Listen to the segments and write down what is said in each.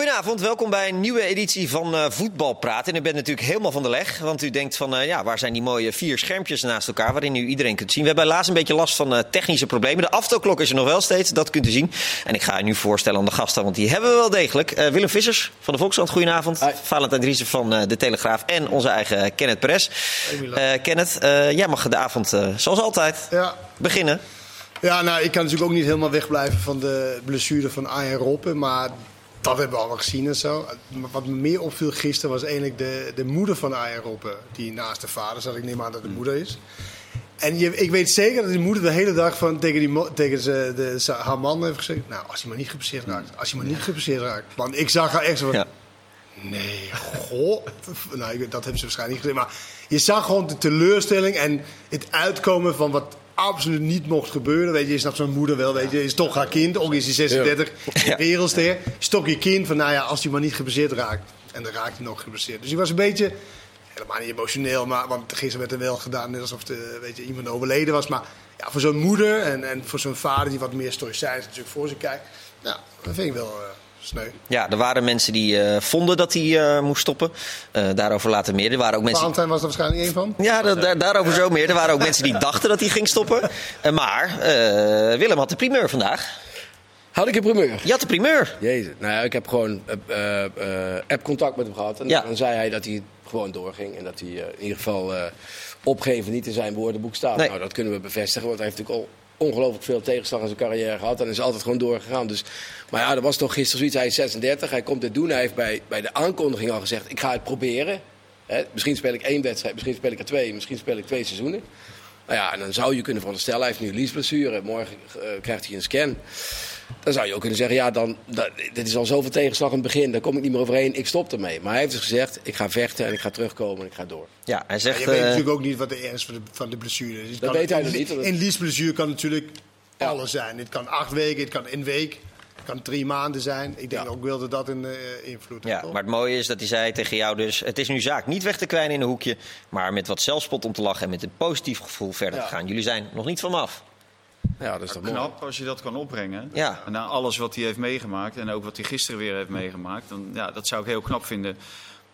Goedenavond, welkom bij een nieuwe editie van uh, Voetbal Praten. En u bent natuurlijk helemaal van de leg, want u denkt van, uh, ja, waar zijn die mooie vier schermpjes naast elkaar waarin u iedereen kunt zien. We hebben helaas een beetje last van uh, technische problemen. De aftelklok is er nog wel steeds, dat kunt u zien. En ik ga u nu voorstellen aan de gasten, want die hebben we wel degelijk. Willem Vissers van de Volkskrant, goedenavond. Hi. Valentijn Driessen van De Telegraaf en onze eigen Kenneth Perez. Kenneth, jij mag de avond zoals altijd ja. beginnen. Ja, nou, ik kan natuurlijk ook niet helemaal wegblijven van de blessure van Arjen Robben. Maar dat hebben we allemaal gezien en zo. Wat me meer opviel gisteren was eigenlijk de, de moeder van Robben. Die naast de vader zat. Ik neem aan dat het de moeder is. En je, ik weet zeker dat die moeder de hele dag van, tegen, die, tegen ze, de, haar man heeft gezegd... Nou, als hij maar niet gepasseerd raakt. Als hij maar niet gepasseerd raakt. Want ik zag haar echt zo van... Ja. Nee, goh. nou, dat hebben ze waarschijnlijk niet gezien. Maar je zag gewoon de teleurstelling en het uitkomen van wat absoluut niet mocht gebeuren. Weet je, je snapt zo'n moeder wel, weet je, is toch haar kind, ook is hij 36, ja. wereldster. Is toch je kind van, nou ja, als hij maar niet geblesseerd raakt. En dan raakt hij nog geblesseerd. Dus hij was een beetje, helemaal niet emotioneel, maar, want gisteren werd er wel gedaan, net alsof de, weet je, iemand overleden was. Maar ja, voor zo'n moeder en, en voor zo'n vader die wat meer stoïcijns natuurlijk voor zich kijkt. Nou, dat vind ik wel... Uh, Sneu. Ja, er waren mensen die uh, vonden dat hij uh, moest stoppen. Uh, daarover later meer. Er waren ook mensen. Valentijn was er waarschijnlijk één van. Ja, da daarover zo meer. Er waren ook mensen die dachten dat hij ging stoppen. maar Willem had de primeur vandaag. Had ik een primeur? Je had de primeur. Jezus. Nou ja, ik heb gewoon app-contact met hem gehad. En ja. dan zei hij dat hij gewoon doorging. En dat hij in ieder geval opgeven niet in zijn woordenboek staat. Nee. Nou, dat kunnen we bevestigen. Want hij heeft natuurlijk al ongelooflijk veel tegenslag in zijn carrière gehad. En is altijd gewoon doorgegaan. Dus, maar ja, er was toch gisteren zoiets. Hij is 36, hij komt dit doen. Hij heeft bij, bij de aankondiging al gezegd: ik ga het proberen. misschien speel ik één wedstrijd, misschien speel ik er twee, misschien speel ik twee seizoenen. Nou ja, en dan zou je kunnen veronderstellen, hij heeft nu liesblessure. Morgen uh, krijgt hij een scan. Dan zou je ook kunnen zeggen, ja, dan, dat, dit is al zoveel tegenslag in het begin. Daar kom ik niet meer overheen, ik stop ermee. Maar hij heeft dus gezegd, ik ga vechten en ik ga terugkomen en ik ga door. Ja, hij zegt... je weet uh, natuurlijk ook niet wat de ernst van de, van de blessure is. Dus dat weet hij nog niet. Een liesblessure kan natuurlijk ja. alles zijn. Het kan acht weken, het kan een week. Het kan drie maanden zijn. Ik denk ja. ook wel dat dat een uh, invloed heeft. Ja, maar het mooie is dat hij zei tegen jou dus... het is nu zaak niet weg te kwijnen in een hoekje... maar met wat zelfspot om te lachen en met een positief gevoel verder te gaan. Jullie zijn nog niet van me af. Ja, dat is toch knap mooi. als je dat kan opbrengen. Ja. En na alles wat hij heeft meegemaakt en ook wat hij gisteren weer heeft meegemaakt, dan, ja, dat zou ik heel knap vinden.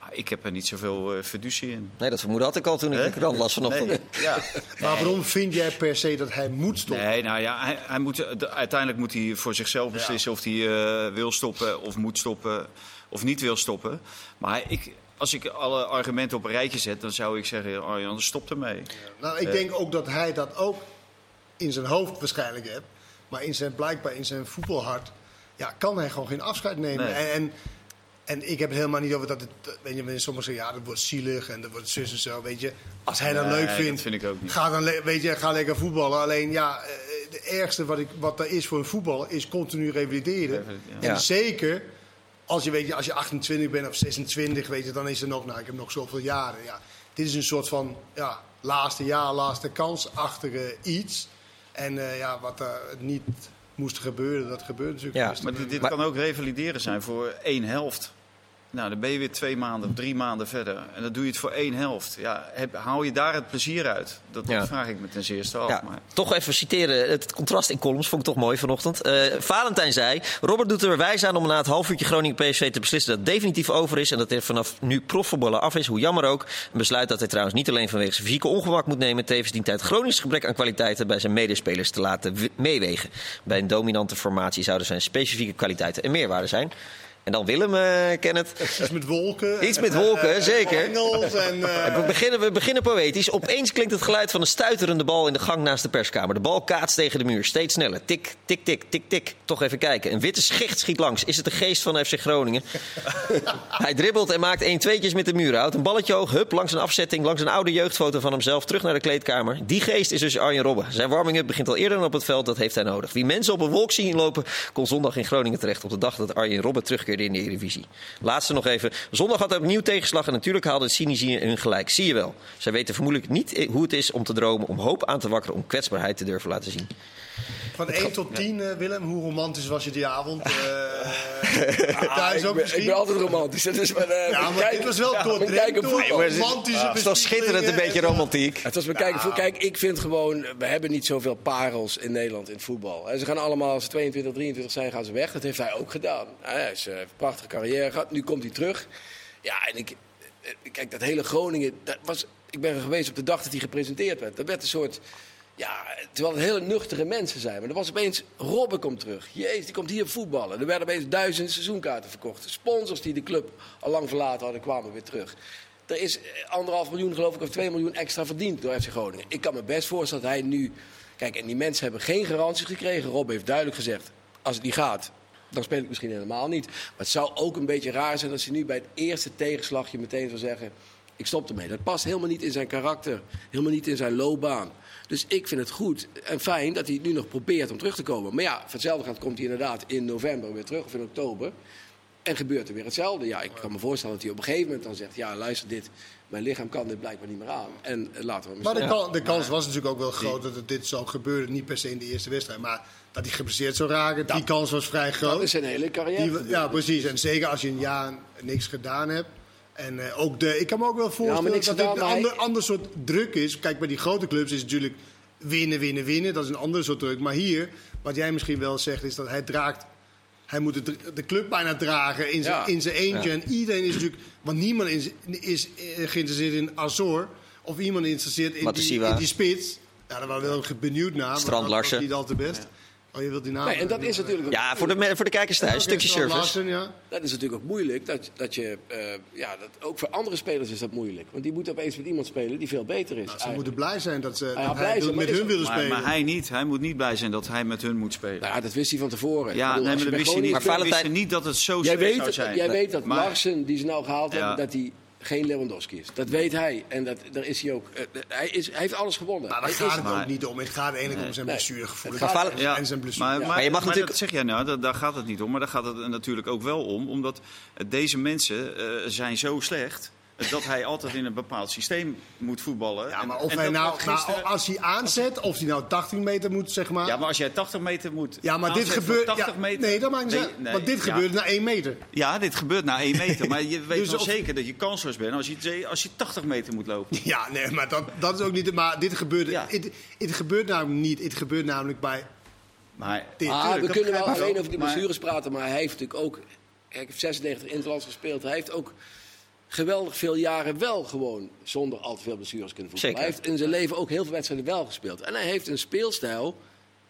Maar ik heb er niet zoveel uh, fiducie in. Nee, dat vermoeden had ik al toen ik er dan las vanochtend. Nee, ja. Maar waarom vind jij per se dat hij moet stoppen? Nee, nou ja, hij, hij moet, uiteindelijk moet hij voor zichzelf beslissen of hij uh, wil stoppen of moet stoppen of niet wil stoppen. Maar ik, als ik alle argumenten op een rijtje zet, dan zou ik zeggen, Arjan, stop ermee. Nou, ik denk ook dat hij dat ook in zijn hoofd waarschijnlijk hebt. Maar in zijn, blijkbaar in zijn voetbalhart ja, kan hij gewoon geen afscheid nemen. En, en, en, ik heb het helemaal niet over dat het. Weet je, sommigen zeggen ja, dat wordt zielig en dat wordt zus en zo. Weet je, als hij dat leuk vindt, vind ik ook niet. Ga dan weet je, ga lekker voetballen. Alleen ja, het ergste wat, ik, wat er is voor een voetballer is continu revalideren. Ja. En zeker als je, weet je, als je 28 bent of 26, weet je, dan is er nog, nou, ik heb nog zoveel jaren. Ja. Dit is een soort van ja, laatste jaar, laatste kansachtige iets. En uh, ja, wat er niet moest gebeuren, dat gebeurt natuurlijk. Ja, maar dit, dit maar... kan ook revalideren zijn voor één helft. Nou, dan ben je weer twee maanden of drie maanden verder. En dan doe je het voor één helft. Ja, heb, hou je daar het plezier uit? Dat, dat vraag ik me ten zeerste af. Ja, maar. Toch even citeren. Het contrast in columns vond ik toch mooi vanochtend. Uh, Valentijn zei... Robert doet er wijs aan om na het half uurtje Groningen-PSV te beslissen... dat het definitief over is en dat er vanaf nu profvoetballen af is. Hoe jammer ook. Een besluit dat hij trouwens niet alleen vanwege zijn fysieke ongemak moet nemen... tevens dient hij het Gronings gebrek aan kwaliteiten... bij zijn medespelers te laten meewegen. Bij een dominante formatie zouden zijn specifieke kwaliteiten en meerwaarde zijn... En dan Willem, uh, Kenneth. Iets met wolken. Iets met wolken, zeker. En, uh... we, beginnen, we beginnen poëtisch. Opeens klinkt het geluid van een stuiterende bal in de gang naast de perskamer. De bal kaatst tegen de muur, steeds sneller. Tik, tik, tik, tik, tik. Toch even kijken. Een witte schicht schiet langs. Is het de geest van FC Groningen? Hij dribbelt en maakt 1 tweetjes met de muur. Houdt een balletje hoog, hup, langs een afzetting, langs een oude jeugdfoto van hemzelf, terug naar de kleedkamer. Die geest is dus Arjen Robben. Zijn warming-up begint al eerder dan op het veld, dat heeft hij nodig. Wie mensen op een wolk zien lopen, kon zondag in Groningen terecht op de dag dat Arjen Robben in de Eredivisie. Laatste nog even. Zondag had hij opnieuw tegenslag en natuurlijk haalde het cynici hun gelijk. Zie je wel. Zij weten vermoedelijk niet hoe het is om te dromen, om hoop aan te wakkeren, om kwetsbaarheid te durven laten zien. Van 1 tot 10, uh, Willem, hoe romantisch was je die avond? Uh, thuis ook ik, ben, ik ben altijd romantisch. Dus uh, ja, maar het was wel ja, door, kijken romantisch. Het is toch schitterend, een beetje romantiek. Het was me kijken, kijk, ik vind gewoon, we hebben niet zoveel parels in Nederland in het voetbal. En ze gaan allemaal, als ze 22, 23 zijn, gaan ze weg. Dat heeft hij ook gedaan. Hij is heeft een prachtige carrière gehad. Nu komt hij terug. Ja, en ik, kijk, dat hele Groningen, dat was, ik ben er geweest op de dag dat hij gepresenteerd werd. Dat werd een soort, ja, terwijl het hele nuchtere mensen zijn. Maar er was opeens, Robben komt terug. Jezus, die komt hier voetballen. Er werden opeens duizend seizoenkaarten verkocht. Sponsors die de club al lang verlaten hadden, kwamen weer terug. Er is anderhalf miljoen, geloof ik, of twee miljoen extra verdiend door FC Groningen. Ik kan me best voorstellen dat hij nu... Kijk, en die mensen hebben geen garanties gekregen. Rob heeft duidelijk gezegd, als het niet gaat, dan speel ik misschien helemaal niet. Maar het zou ook een beetje raar zijn als hij nu bij het eerste tegenslagje meteen zou zeggen... ik stop ermee. Dat past helemaal niet in zijn karakter. Helemaal niet in zijn loopbaan. Dus ik vind het goed en fijn dat hij nu nog probeert om terug te komen. Maar ja, van hetzelfde gaat komt hij inderdaad in november weer terug of in oktober. En gebeurt er weer hetzelfde. Ja, ik kan me voorstellen dat hij op een gegeven moment dan zegt... ja, luister dit, mijn lichaam kan dit blijkbaar niet meer aan. En eh, laten we Maar de, kans, de kans was natuurlijk ook wel groot dat het dit zou gebeuren. Niet per se in de eerste wedstrijd, maar dat hij geblesseerd zou raken. die kans was vrij groot. Dat is een hele carrière. Die, ja, precies. En zeker als je een jaar niks gedaan hebt. En uh, ook de, ik kan me ook wel voorstellen dat het een ander, ander soort druk is. Kijk, bij die grote clubs is het natuurlijk winnen, winnen, winnen. Dat is een ander soort druk. Maar hier, wat jij misschien wel zegt, is dat hij draagt hij moet de, de club bijna dragen in zijn, in zijn eentje. En iedereen is natuurlijk... Want niemand is, is eh, geïnteresseerd in Azor. Of iemand geïnteresseerd in die, in die spits. Ja, daar waren we wel benieuwd naar. Strand Larsen. niet al te best. Oh, je wilt die naam. Nee, en dat is natuurlijk. Ja, voor de, voor de kijkers thuis, een stukje service. ja. Dat is natuurlijk ook moeilijk. Dat, dat je, uh, ja, dat, ook voor andere spelers is dat moeilijk. Want die moeten opeens met iemand spelen die veel beter is. Nou, ze moeten blij zijn dat ze ja, blij zijn, met hun willen spelen. Maar, hij niet. Hij moet niet blij zijn dat hij met hun moet spelen. Nou, ja, dat wist hij van tevoren. Ja, nee, maar dat wist hij niet. Maar Valentijn... niet dat het zo jij weet, zou zijn. Jij weet dat Larsen, die ze nou gehaald hebben, dat hij geen Lewandowski is. Dat weet hij. En dat, daar is hij ook. Uh, hij, is, hij heeft alles gewonnen. Maar daar gaat het ook niet om. Het gaat eigenlijk om zijn blessuregevoel. Ja, en zijn blessure. Maar, maar, maar, je mag natuurlijk... dat zeg jij nou, daar gaat het niet om. Maar daar gaat het natuurlijk ook wel om. Omdat deze mensen uh, zijn zo slecht dat hij altijd in een bepaald systeem moet voetballen. Ja, maar of hij nou, nou, als hij aanzet, of hij nou 80 meter moet, zeg maar. Ja, maar als jij 80 meter moet. Ja, maar dit gebeurt. 80 ja, meter, nee, dat maakt niet nee, nee, Want dit ja. gebeurt na 1 meter. Ja, dit gebeurt na 1 meter. Maar je weet dus wel zeker dat je kansloos bent als je, als je 80 meter moet lopen. Ja, nee, maar dat, dat is ook niet. Maar dit gebeurt. Ja. Het, het gebeurt namelijk niet. Het gebeurt namelijk bij. Maar, dit, ah, we kunnen wel alleen over die blessures praten, maar hij heeft natuurlijk ook. Hij heeft 96 interlands gespeeld. Hij heeft ook geweldig veel jaren wel gewoon zonder al te veel blessures kunnen voetballen. Hij heeft in zijn leven ook heel veel wedstrijden wel gespeeld. En hij heeft een speelstijl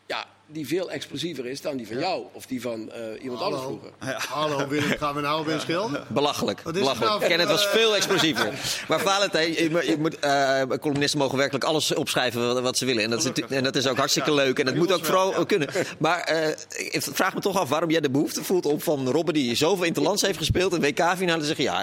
ja, die veel explosiever is dan die van jou of die van uh, iemand Hallo. anders vroeger. Ja. Hallo, Willem, gaan we nou weer schil? Belachelijk. Belachelijk. Nou Ken het was veel explosiever. maar Valentijn, je, je moet, uh, columnisten mogen werkelijk alles opschrijven wat, ze willen. En dat, is, en dat is ook hartstikke leuk. En dat moet ook vooral kunnen. Maar uh, ik vraag me toch af waarom jij de behoefte voelt om van Robben, die zoveel interlands heeft gespeeld, een WK-finale, te zeggen: ja,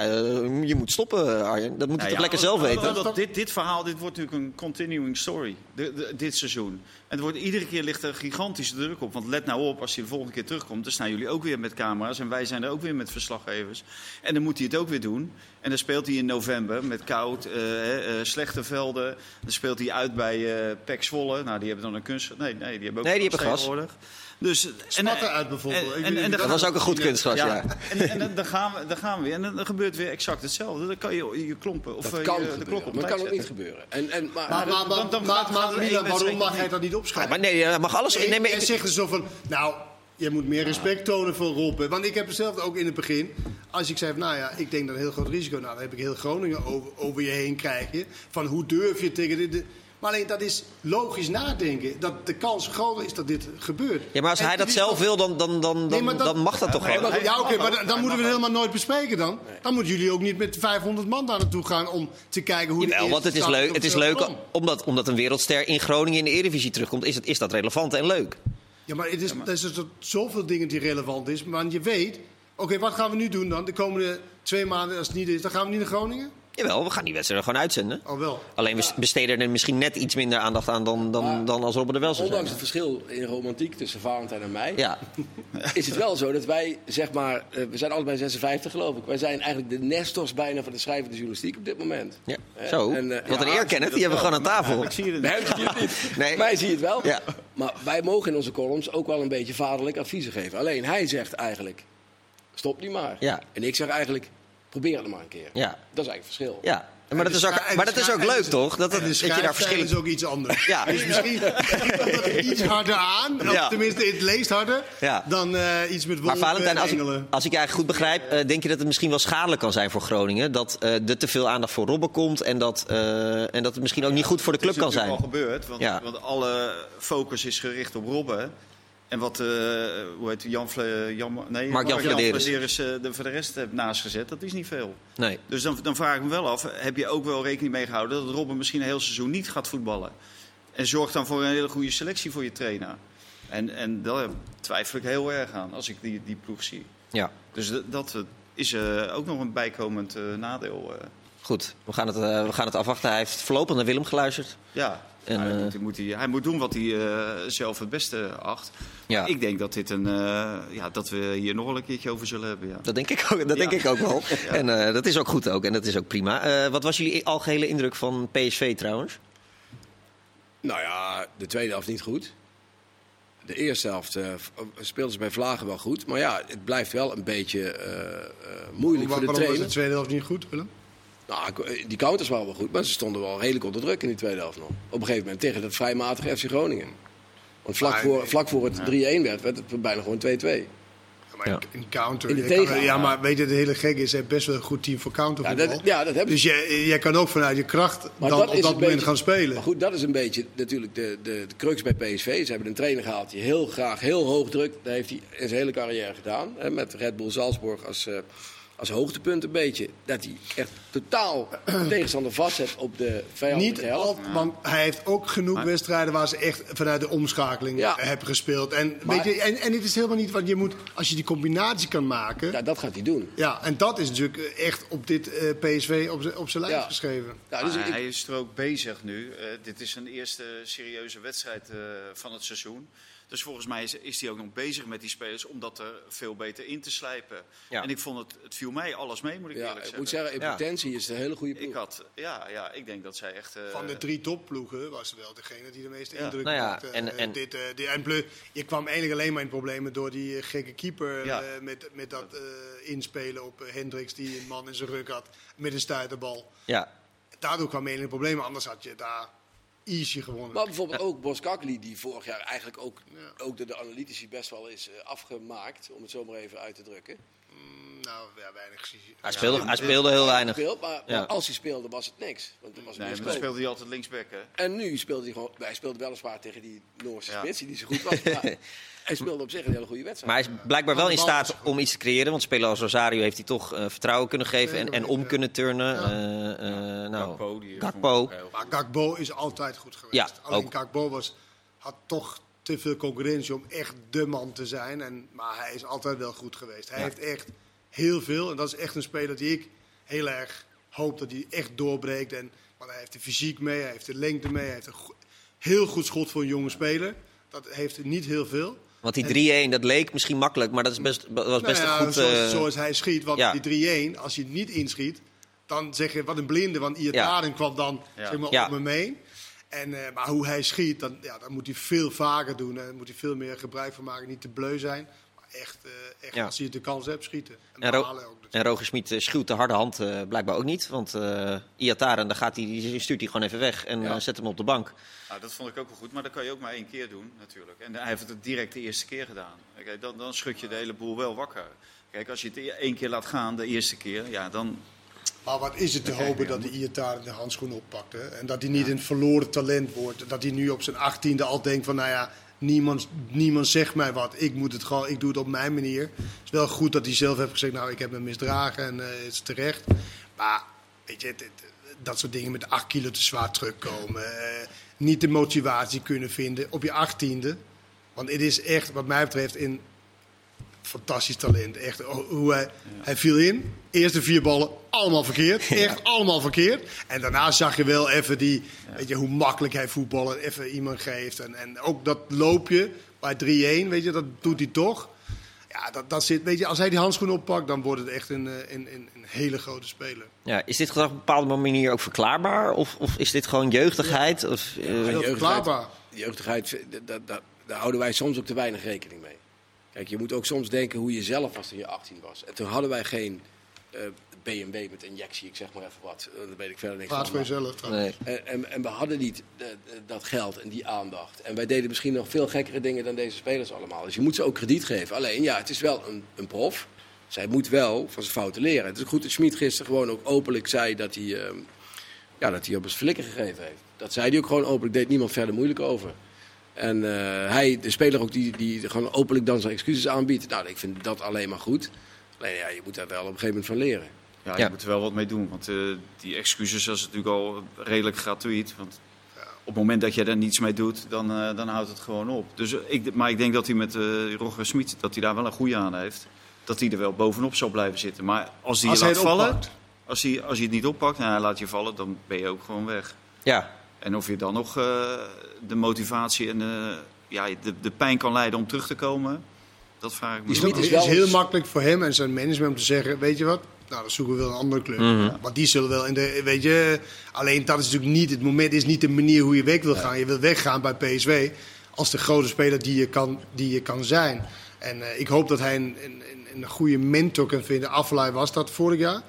je moet stoppen, Arjen. Dat moet je toch lekker zelf weten. Dat, dit, dit verhaal dit wordt natuurlijk een continuing story. De, dit seizoen. En er wordt, iedere keer ligt er gigantische druk op. Want let nou op, als hij de volgende keer terugkomt, dan staan jullie ook weer met camera's. En wij zijn er ook weer met verslaggevers. En dan moet hij het ook weer doen. En dan speelt hij in november met koud, uh, uh, slechte velden. Dan speelt hij uit bij uh, Pek Zwolle. Nou, die hebben dan een kunst... Nee, nee, die hebben ook nee, die hebben gas. Dus, en, uit bijvoorbeeld. En, en, dat was ook een goed kunstgras, ja. ja. En, en dan, gaan we, dan gaan we weer. En dan gebeurt weer exact hetzelfde. Dan kan je je klompen of dat je, kan de klok op Maar dat kan ook niet gebeuren. En, en, maar, maar, maar, maar, dan, dan, maar, Milan, waarom mag hij dat niet opschrijven? maar nee, je mag alles... Nee, maar ik zeg er zo van... Nou, je moet meer respect tonen voor Rob. Want ik heb zelf ook in het begin, als ik zei, nou ja, ik denk dat een heel groot risico. Nou, dan heb ik heel Groningen over, over je heen krijgen. Van hoe durf je tegen dit. Maar alleen dat is logisch nadenken. Dat de kans groter is dat dit gebeurt. Ja, maar als hij dat zelf wil, dan, dan, dan, dan, dan mag dat toch gewoon? Ja, oké, maar dan, moeten we het helemaal nooit bespreken dan. Dan moeten jullie ook niet met 500 man daar naartoe gaan om te kijken hoe Jawel, want het is leuk, het is leuk omdat, omdat een wereldster in Groningen in de Eredivisie terugkomt. Is, het, is dat relevant en leuk? Ja, maar het is, er zijn dus zoveel dingen die relevant is. Want je weet, oké, wat gaan we nu doen dan? De komende twee maanden, als het niet is, dan gaan we niet naar Groningen? Jawel, we gaan die wedstrijd gewoon uitzenden. Oh, wel. Alleen we besteden er misschien net iets minder aandacht aan dan, dan, dan als Robben er wel zou Ondanks het verschil in romantiek tussen Valentijn en mij... Ja. is het wel zo dat wij, zeg maar... Eh, we zijn allebei 56 geloof ik. Wij zijn eigenlijk de nestors bijna van de schrijvende journalistiek op dit moment. Ja, zo. En, uh, Wat een eer, Kenneth. Die hebben we gewoon aan tafel. ik zie het, nee, zie het niet. Nee. Mij zie je het wel. Ja. Maar wij mogen in onze columns ook wel een beetje vaderlijk adviezen geven. Alleen hij zegt eigenlijk... Stop niet maar. Ja. En ik zeg eigenlijk... Probeer het maar een keer. Ja. Dat is eigenlijk het verschil. Ja. Maar dat is ook, maar dat is ook leuk, toch? Dat, dat, dat je daar verschillend is ook iets anders. Ja. Dus misschien iets harder aan. Of tenminste, het leest harder ja. dan uh, iets met wolven Maar Valentijn, als ik, als ik je eigenlijk goed begrijp... Uh, denk je dat het misschien wel schadelijk kan zijn voor Groningen? Dat uh, er te veel aandacht voor Robben komt... en dat, en dat het misschien ook niet goed voor de club kan zijn? Dat is al gebeurd, want, ja. want alle focus is gericht op Robben... En wat, uh, hoe heet Jan, Vle Jan, nee, Mark Jan Vladeris uh, de, voor de rest hebt naast gezet, dat is niet veel. Nee. Dus dan, dan vraag ik me wel af, heb je ook wel rekening mee gehouden dat Robben misschien een heel seizoen niet gaat voetballen? En zorg dan voor een hele goede selectie voor je trainer. En, en daar twijfel ik heel erg aan als ik die, die ploeg zie. Ja. Dus dat is uh, ook nog een bijkomend nadeel. Goed, we gaan, het, we gaan het afwachten. Hij heeft voorlopig naar Willem geluisterd. Ja. En, hij, moet, moet hij, hij, moet, doen wat hij uh, zelf het beste acht. Ja. Ik denk dat, dit een, uh, ja, dat we hier nog wel een keertje over zullen hebben. Ja. Dat denk ik ook, dat ja. denk ik ook wel. En uh, dat is ook goed ook. En dat is ook prima. wat was jullie algehele indruk van PSV trouwens? Nou ja, de tweede helft niet goed. De eerste helft speelden ze bij Vlagen wel goed. Maar ja, het blijft wel een beetje moeilijk Waar, voor de trainer. was de tweede helft niet goed, Willem? Nou, die counters waren wel goed, maar ze stonden wel redelijk onder druk in die tweede helft nog. Op een gegeven moment tegen dat vrijmatige FC Groningen. Want vlak, voor, vlak voor het 3-1 werd, werd het bijna gewoon 2-2. Ja, maar een counter. In de kan, ja, maar weet je, het hele gek is, hij heeft best wel een goed team voor countervoetbal. Ja, dat, ja, dat dus jij, jij kan ook vanuit je kracht maar dan op dat moment beetje, gaan spelen. Maar goed, dat is een beetje natuurlijk de, de, de crux bij PSV. Ze hebben een trainer gehaald die heel graag heel hoog drukt. Dat heeft hij in zijn hele carrière gedaan. Hè, met Red Bull Salzburg als... Uh, als hoogtepunt een beetje. Dat hij echt totaal tegenstander vastzet op de vijandelijke Niet. Al, want hij heeft ook genoeg maar, wedstrijden waar ze echt vanuit de omschakeling ja. hebben gespeeld. En, maar, weet je, en, en het is helemaal niet wat je moet... Als je die combinatie kan maken... Ja, dat gaat hij doen. Ja, en dat is natuurlijk echt op dit uh, PSV op, op zijn lijst ja. geschreven. Ja, dus ik, hij is er ook bezig nu. Uh, dit is zijn eerste serieuze wedstrijd uh, van het seizoen. Dus volgens mij is, is hij ook nog bezig met die spelers om dat er veel beter in te slijpen. Ja. En ik vond het, het viel mij alles mee, moet ik ja, eerlijk ik zeggen. moet zeggen, in ja. potentie is het een hele goede ploeg. Ik had, ja, ja, ik denk dat zij echt... Uh, Van de drie topploegen was ze wel degene die de meeste ja. indruk nou ja, maakte. En, en, dit, uh, dit, en plus, je kwam eigenlijk alleen maar in problemen door die gekke keeper ja. met, met dat inspelen op Hendricks die een man in zijn rug had met een stuiterbal. Ja. Daardoor kwam je in problemen, anders had je daar easy gewonnen. Maar bijvoorbeeld ook Boskakli, die vorig jaar eigenlijk ook, ook door de analytici best wel is uh, afgemaakt, om het zo maar even uit te drukken. Mm, nou, ja, weinig gezien. Hij speelde, hij speelde heel weinig. Maar, als hij speelde was het niks. Want was nee, dan speelde hij altijd linksback, hè? En nu speelde hij gewoon... Hij speelde weliswaar tegen die Noorse ja. spits, die niet zo goed was. Maar hij speelde op zich een hele goede wedstrijd. Maar hij is blijkbaar wel in staat om iets te creëren. Want speler als Rosario heeft hij toch uh, vertrouwen kunnen geven en, en om kunnen turnen. Ja. Uh, uh, nou, Gakpo. Die Gakpo. Maar Gakpo is altijd goed geweest. Ja, Alleen ook. Gakpo was, had toch te veel concurrentie om echt de man te zijn. En, maar hij is altijd wel goed geweest. Hij ja. heeft echt heel veel. En dat is echt een speler die ik heel erg hoop dat hij echt doorbreekt. En, maar hij heeft de fysiek mee, hij heeft de lengte mee. Hij heeft een go heel goed schot voor een jonge speler. Dat heeft niet heel veel. Want die 3-1, dat leek misschien makkelijk, maar dat is best, was best nou ja, een goed... Zoals, uh, zoals hij schiet, want ja. die 3-1, als je het niet inschiet, dan zeg je wat een blinde. Want Iataren ja. kwam dan ja. zeg maar, op me mee. En, uh, maar hoe hij schiet, dan, ja, dan moet hij veel vaker doen. En moet hij veel meer gebruik van maken, niet te bleu zijn. Echt, uh, echt als hij de kans hebt, schieten. En, en, Ro en Roger Smit uh, schuwt de harde hand blijkbaar ook niet. Want Iataren, dan gaat hij, die stuurt hij gewoon even weg en zet hem op de bank. Nou, dat vond ik ook wel goed, maar dat kan je ook maar één keer doen natuurlijk. En hij heeft het direct de eerste keer gedaan. Kijk, dan, dan schud je de hele boel wel wakker. Kijk, als je het één keer laat gaan, de eerste keer, ja, dan... Maar wat is het te hopen dat de Iataren de handschoen oppakt. Hè? En dat hij niet ja. een verloren talent wordt. Dat hij nu op zijn achttiende al denkt van, nou ja, niemand, niemand zegt mij wat. Ik, moet het gewoon, ik doe het op mijn manier. Het is wel goed dat hij zelf heeft gezegd, nou, ik heb me misdragen en uh, het is terecht. Maar, weet je, dat soort dingen met 8 kilo te zwaar terugkomen. Uh, niet de motivatie kunnen vinden op je achttiende. Want het is echt, wat mij betreft, een fantastisch talent. Echt, hoe hij, ja. hij viel in. Eerste vier ballen, allemaal verkeerd. Echt ja. allemaal verkeerd. En daarna zag je wel even die, ja. weet je, hoe makkelijk hij voetballen even iemand geeft. En, en ook dat loopje bij 3-1, weet je, dat doet hij toch. Ja, dat, dat zit, weet je, als hij die handschoen oppakt, dan wordt het echt een, een, een, een hele grote speler. Ja, is dit gedrag op een bepaalde manier ook verklaarbaar? Of, of is dit gewoon jeugdigheid? Ja. Of, uh... ja, jeugdigheid, verklaarbaar. Jeugdigheid, daar houden wij soms ook te weinig rekening mee. Kijk, je moet ook soms denken hoe je zelf was toen je 18 was. En toen hadden wij geen BMW met injectie, ik zeg maar even wat. Dat weet ik verder niks Plaats van. voor jezelf. Nee. En, en, en we hadden niet dat geld en die aandacht. En wij deden misschien nog veel gekkere dingen dan deze spelers allemaal. Dus je moet ze ook krediet geven. Alleen ja, het is wel een, een prof. Zij moet wel van zijn fouten leren. Het is goed dat Schmid gisteren gewoon ook openlijk zei dat hij, uh, ja, dat hij op zijn flikker gegeven heeft. Dat zei hij ook gewoon openlijk. Deed niemand verder moeilijk over. En uh, hij, de speler ook, die, die gewoon openlijk dan zijn excuses aanbiedt. Nou, ik vind dat alleen maar goed. Alleen ja, je moet daar wel op een gegeven moment van leren. Ja, je ja. moet er wel wat mee doen. Want uh, die excuses is natuurlijk al redelijk gratuit. Want op het moment dat je er niets mee doet, dan, uh, dan houdt het gewoon op. Dus, ik, maar ik denk dat hij met uh, Roger Smit dat hij daar wel een goede aan heeft. Dat hij er wel bovenop zal blijven zitten. Maar als hij als je laat vallen, oppakt. als hij, als hij het niet oppakt en hij laat je vallen, dan ben je ook gewoon weg. Ja. En of je dan nog uh, de motivatie en de, ja, de, de pijn kan leiden om terug te komen, dat vraag ik me. Het is, is heel makkelijk voor hem en zijn management om te zeggen, weet je wat, nou, dan zoeken we wel een andere club. Ja. Want die zullen wel in de, weet je, alleen dat is natuurlijk niet, het moment is niet de manier hoe je weg wil gaan. Je wil weggaan bij PSV als de grote speler die je kan, die je kan zijn. En uh, ik hoop dat hij een, een, een, goede mentor kan vinden. Aflaai was dat vorig jaar.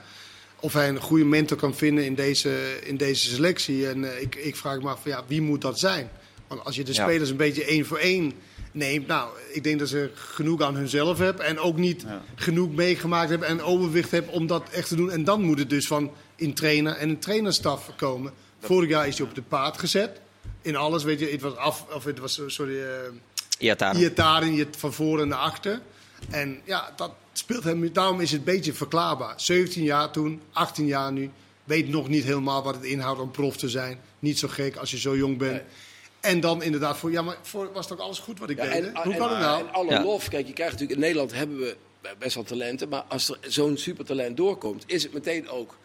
Of hij een goede mentor kan vinden in deze, in deze selectie. En uh, ik, ik vraag me af, ja, wie moet dat zijn? Want als je de Ja. spelers een beetje één voor één neemt. Nou, ik denk dat ze genoeg aan hunzelf hebben. En ook niet Ja. genoeg meegemaakt hebben en overwicht hebben om dat echt te doen. En dan moet het dus van een trainer en een trainerstaf komen. Vorig jaar is hij op de paard gezet. In alles, weet je, het was af, of het was, sorry, uh, Iataren. Iataren, van voren naar achter. En ja, dat speelt hem, daarom is het een beetje verklaarbaar. 17 jaar toen, 18 jaar nu. Weet nog niet helemaal wat het inhoudt om prof te zijn. Niet zo gek als je zo jong bent. Nee. En dan inderdaad voor, ja, maar voor, was toch alles goed wat ik Ja, deed? en? Hoe en- kan het nou? En alle Ja. lof. Kijk, je krijgt natuurlijk in Nederland hebben we best wel talenten. Maar als er zo'n supertalent doorkomt, is het meteen ook.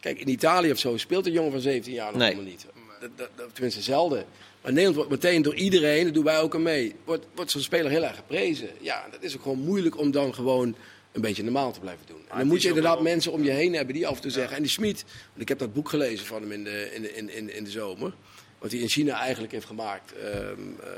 Kijk, in Italië of zo speelt een jongen van 17 jaar nog Nee. helemaal niet. Dat, dat, dat- tenminste, zelden. Maar Nederland wordt meteen door iedereen, dat doen wij ook aan mee, wordt, wordt zo'n speler heel erg geprezen. Ja, dat is ook gewoon moeilijk om dan gewoon een beetje normaal te blijven doen. En dan moet je inderdaad wel- mensen om je heen hebben die af en toe zeggen. En die Smit, want ik heb dat boek gelezen van hem in de, in in, in, in de zomer. Wat hij in China eigenlijk heeft gemaakt. ehm, eh,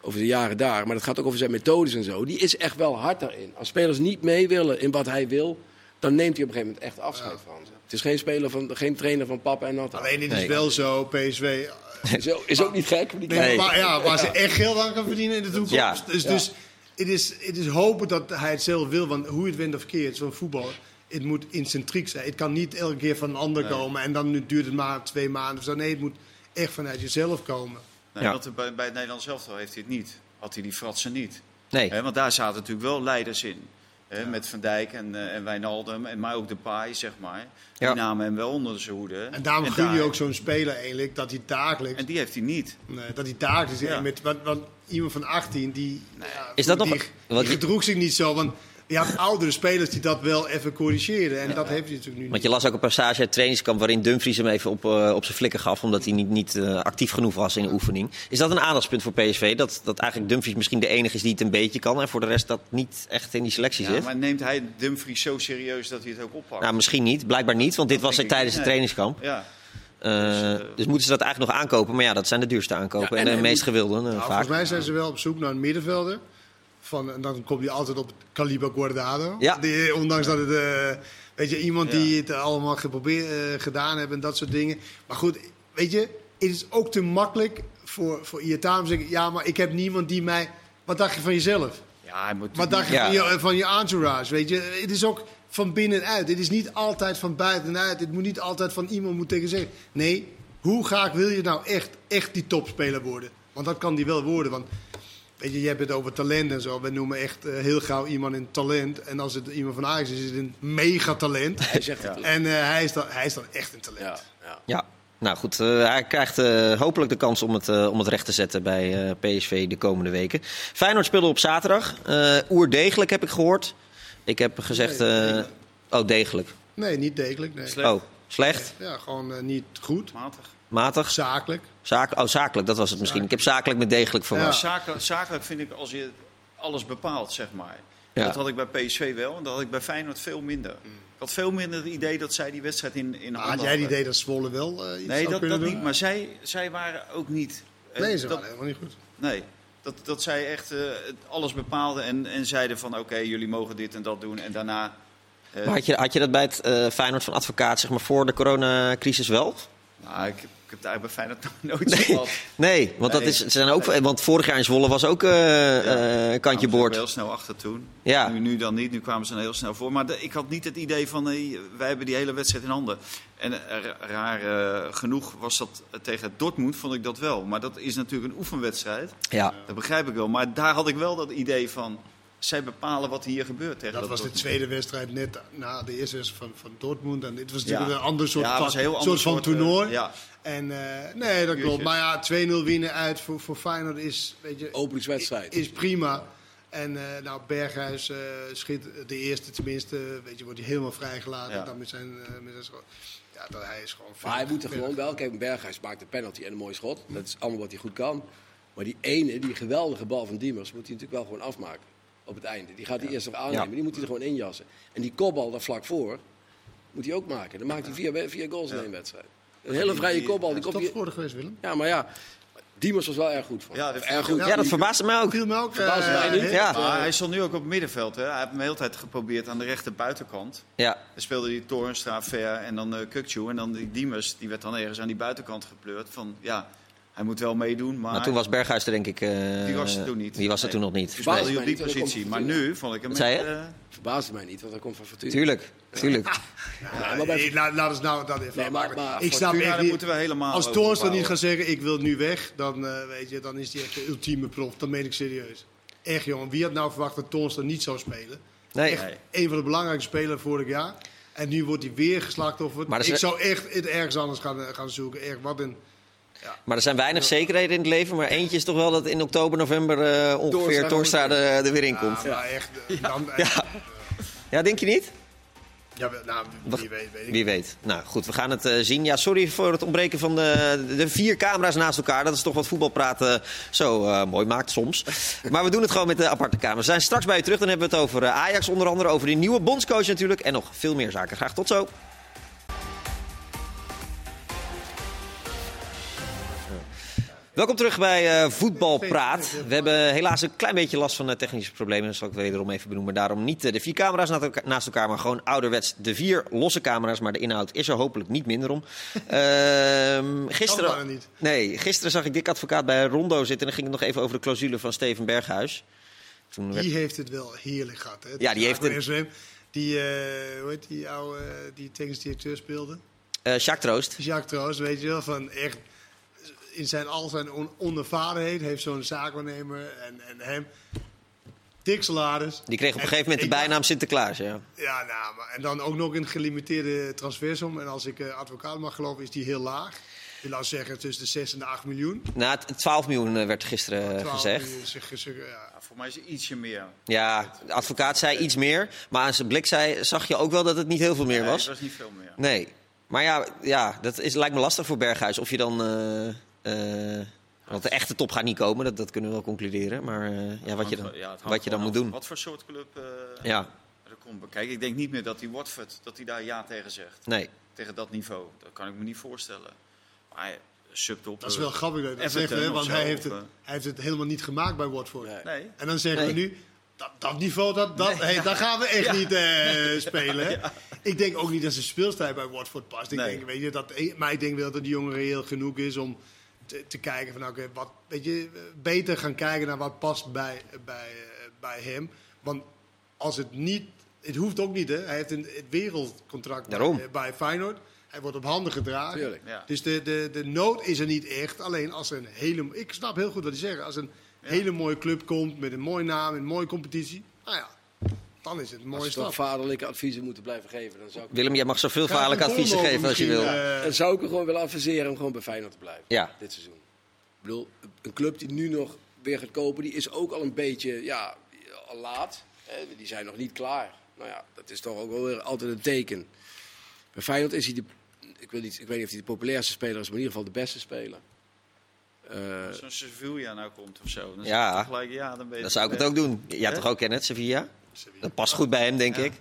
over de jaren daar. Maar dat gaat ook over zijn methodes en zo. Die is echt wel hard daarin. Als spelers niet mee willen in wat hij wil, dan neemt hij op een gegeven moment echt afscheid van ze. Het is geen speler van, geen trainer van papa en natta. Alleen dit Nee. is wel zo, PSV. Is ook, is ook niet gek. maar Nee. Maar ja, waar ze echt geld aan kan verdienen in de toekomst. Ja. Dus, dus het, is, het is hopen dat hij het zelf wil. Want hoe je het wint of keert, zo'n voetbal, het moet incentriek zijn. Het kan niet elke keer van een ander komen en dan nu duurt het maar twee maanden of zo. Nee, het moet echt vanuit jezelf komen. Nee, Ja. want bij, bij het Nederlands elftal heeft hij het niet. Had hij die fratsen niet. Nee. Hè, want daar zaten natuurlijk wel leiders in. Hè, Met Van Dijk en, eh, en Wijnaldum, en, maar ook de Paai, zeg maar. Ja. Die namen hem wel onder zijn hoede. En daarom gun je ook zo'n speler eigenlijk dat hij dagelijks. En die heeft hij niet. Nee, dat hij dagelijks. Ja. Met, want, want iemand van 18 die. ja, Is dat die, nog- Die, wat- gedroeg zich niet zo. Want je had oudere spelers die dat wel even corrigeren. En dat heeft hij natuurlijk nu Want je las ook een passage uit het trainingskamp waarin Dumfries hem even op, eh, op zijn flikker gaf. Omdat hij niet, niet eh, actief genoeg was in de oefening. Is dat een aandachtspunt voor PSV? Dat, dat eigenlijk Dumfries misschien de enige is die het een beetje kan. En voor de rest dat niet echt in die selectie Ja, zit? maar neemt hij Dumfries zo serieus dat hij het ook oppakt? Nou, misschien niet. Blijkbaar niet. Want dit Dat was ik tijdens het nee. trainingskamp. Ja. Eh, Dus, dus moeten ze dat eigenlijk nog aankopen. Maar ja, dat zijn de duurste aankopen. Ja, en, en de hij meest gewilde Nou, vaak. volgens mij zijn ze wel op zoek naar een middenvelder. Van, en dan kom je altijd op het kaliber Guardado. Ja. Die, ondanks dat het, eh, weet je, iemand Ja. die het allemaal geprobeerd, eh, gedaan heeft en dat soort dingen. Maar goed, weet je, het is ook te makkelijk voor, voor Iataren om te zeggen... Ja, maar ik heb niemand die mij... Wat dacht je van jezelf? ja, hij moet Wat dacht je Ja. van, je van je entourage? Weet je, het is ook van binnenuit. Het is niet altijd van buitenuit. Het moet niet altijd van iemand moet tegen zeggen. Nee, hoe graag wil je nou echt, echt die topspeler worden? Want dat kan die wel worden. Want weet je, je hebt het over talent en zo. We noemen echt eh, heel gauw iemand een talent. En als het iemand van Ajax is, is het een megatalent. Hij zegt het. En eh, hij, is dan, hij is dan echt een talent. Ja, ja. Ja, nou goed. eh, hij krijgt eh, hopelijk de kans om het, om het recht te zetten bij eh, PSV de komende weken. Feyenoord speelde op zaterdag. Eh oerdegelijk heb ik gehoord. Ik heb gezegd... eh, oh, degelijk. Nee, niet degelijk. Nee. Slecht. Oh, slecht? Ja, gewoon eh, niet goed. matig. Matig? Zakelijk. Zaak, oh, zakelijk, dat was het misschien. Ik heb zakelijk met degelijk verwacht. Ja. Zakelijk, zakelijk vind ik als je alles bepaalt, zeg maar. Ja. Dat had ik bij PSV wel en dat had ik bij Feyenoord veel minder. Mm. Ik had veel minder het idee dat zij die wedstrijd in, in Maar handen had jij het hadden. idee dat Zwolle wel eh, iets Nee, zou dat, dat doen? niet. Maar zij, zij waren ook niet... eh, Nee, ze dat, waren helemaal niet goed. Nee, dat, dat zij echt eh, alles bepaalden en, en zeiden van... oké, jullie mogen dit en dat doen. En daarna maar had je, had je dat bij het uh, Feyenoord van Advocaat, zeg maar, voor de coronacrisis wel? Nou, ik, ik heb het eigenlijk bij Feyenoord nooit nee, gehad. Nee, want, dat is, zijn ook, want vorig jaar in Zwolle was ook uh, ja, uh, kantje boord. heel snel achter toen. Ja. Nu, nu dan niet, nu kwamen ze heel snel voor. Maar de, ik had niet het idee van, hey, wij hebben die hele wedstrijd in handen. En raar genoeg was dat tegen Dortmund, vond ik dat wel. Maar dat is natuurlijk een oefenwedstrijd. Ja. Dat begrijp ik wel. Maar daar had ik wel dat idee van zij bepalen wat hier gebeurt. Tegen dat, was de tweede wedstrijd net na de eerste wedstrijd van, van Dortmund. En dit was natuurlijk een ander soort, ja, van, soort, soort van toernooi. Uh, ja. En uh, nee, dat klopt. Maar ja, 2-0 winnen uit voor, voor Feyenoord is, weet je, Openingswedstrijd. is prima. En uh, nou, Berghuis uh, schiet de eerste tenminste, weet je, wordt hij helemaal vrijgelaten. Ja. Dan met zijn, met zijn ja, dat, hij is gewoon. Maar hij moet er gewoon wel. Kijk, Berghuis maakt een penalty en een mooi schot. Dat is allemaal wat hij goed kan. Maar die ene, die geweldige bal van Diemers, moet hij natuurlijk wel gewoon afmaken op het einde. Die gaat hij eerst nog aannemen, die moet hij er gewoon injassen. En die kopbal daar vlak voor, moet hij ook maken. Dan maakt hij vier, vier goals in één wedstrijd. Een hele vrije kopbal. Die komt voor geweest, Willem. Ja, maar ja, Diemers was wel erg goed voor. Ja, dat, erg goed. Ja, dat verbaasde mij ook. Viel me ook. Verbaasde mij niet. Ja. Maar hij stond nu ook op het middenveld. Hè. Hij heeft hem de hele tijd geprobeerd aan de rechter buitenkant. Ja. Dan speelde hij Torenstra, Ver en dan uh, Kukcu. En dan die Diemers, die werd dan ergens aan die buitenkant gepleurd. Van, ja, hij moet wel meedoen, maar... maar toen was Berghuis er denk ik... Uh, die was er toen niet. Die was er toen nog niet. Speelde hij op die positie. Maar nu vond ik hem... Zei je? Uh, Verbaasde mij niet, want hij komt van Fortuna. Tuurlijk, tuurlijk. ja, maar bij... laat, laat ons nou dat even nee, maar, maar, Ik snap echt niet... moeten we helemaal Als Toorns dan niet gaat zeggen, ik wil nu weg, dan, uh, weet je, dan is hij echt de ultieme prof. Dat meen ik serieus. Echt jongen, wie had nou verwacht dat Toorns dan niet zou spelen? Nee. Echt nee. een van de belangrijkste spelers vorig jaar. En nu wordt hij weer geslachtofferd. Maar ik zou echt het ergens anders gaan, gaan zoeken. Echt, wat een maar er zijn weinig zekerheden in het leven. Maar eentje is toch wel dat in oktober, november uh, ongeveer Torstra er, er weer in komt. Ja, echt. Dan, ja. ja, denk je niet? Ja, nou, wie weet, weet Wie weet. Nou goed, we gaan het uh, zien. Ja, sorry voor het ontbreken van de, de, vier camera's naast elkaar. Dat is toch wat voetbalpraten zo uh, mooi maakt soms. maar we doen het gewoon met de aparte camera's. We zijn straks bij je terug. Dan hebben we het over Ajax onder andere. Over die nieuwe bondscoach natuurlijk. En nog veel meer zaken. Graag tot zo. Welkom terug bij uh, Voetbalpraat. We hebben helaas een klein beetje last van uh, technische problemen. Dat zal ik wederom even benoemen. Daarom niet uh, de vier camera's naast elkaar, maar gewoon ouderwets de vier losse camera's. Maar de inhoud is er hopelijk niet minder om. Ehm, gisteren, niet. Nee, gisteren zag ik Dick Advocaat bij Rondo zitten. En dan ging het nog even over de clausule van Steven Berghuis. Toen die heeft het wel heerlijk gehad. Hè? Ja, die heeft het... Die, hoe heet die oude die technisch directeur speelde? Jacques Troost. Jacques Troost, weet je wel. Van echt in zijn, al zijn on onervarenheid heeft zo'n zaakwaarnemer en, en hem dik salaris. Die kreeg op een gegeven moment de bijnaam Sinterklaas, ja. Ja, nou, maar, en dan ook nog een gelimiteerde transfersom. En als ik uh, advocaat mag geloven, is die heel laag. Ik wil zeggen tussen de 6 en de 8 miljoen. Nou, 12 miljoen eh, werd gisteren uh, gezegd. Miljoen, ja. voor mij is het ietsje meer. Ja, de advocaat zei iets meer. Maar aan zijn blik zei, zag je ook wel dat het niet heel veel meer nee, was. het was niet veel meer. Nee. Maar ja, ja dat is, lijkt me lastig voor Berghuis. Of je dan... Uh, want de echte top gaat niet komen, dat, dat kunnen we wel concluderen. Maar uh, ja, wat je dan, ja, wat je dan moet doen. Wat voor soort club uh, ja. er komt. Kijk, ik denk niet meer dat die Watford dat hij daar ja tegen zegt. Nee. Tegen dat niveau. Dat kan ik me niet voorstellen. Maar subtop. Dat is wel grappig dat dat zegt, hè, want hij heeft, het, hij heeft het helemaal niet gemaakt bij Watford. Nee. En dan zeggen we nu, dat, dat, niveau, dat, dat, nee. hey, daar gaan we echt ja. niet uh, spelen. Ja. Ik denk ook niet dat zijn speelstijl bij Watford past. Ik nee. denk, weet je, dat, maar ik denk wel dat die jongen reëel genoeg is om te, te kijken van oké, wat weet je, beter gaan kijken naar wat past bij, bij, bij hem. Want als het niet, het hoeft ook niet hè. Hij heeft een het wereldcontract bij, bij Feyenoord. Hij wordt op handen gedragen. Ja. Dus de, de, de nood is er niet echt. Alleen als een hele. Ik snap heel goed wat hij zegt. Als een ja. hele mooie club komt met een mooie naam, een mooie competitie. Nou ja, dan is het een mooie als. Als vaderlijke adviezen moeten blijven geven, dan zou ik... Willem, jij mag zoveel vaderlijke adviezen geven als je wil. Uh... Dan zou ik er gewoon willen adviseren om gewoon bij Feyenoord te blijven. Ja. Dit seizoen. Ik bedoel, een club die nu nog weer gaat kopen, die is ook al een beetje, ja, al laat. Hè? Die zijn nog niet klaar. Nou ja, dat is toch ook wel weer altijd een teken. Bij Feyenoord is hij de, ik, weet niet, ik weet niet of hij de populairste speler is, maar in ieder geval de beste speler. Uh, Als zo'n Sevilla nou komt of zo. Dan ja, gelijk, ja dan, ben je dan zou ik het ook doen. Jij hebt toch ook Kenneth, Sevilla? Dat past goed bij hem, denk ik.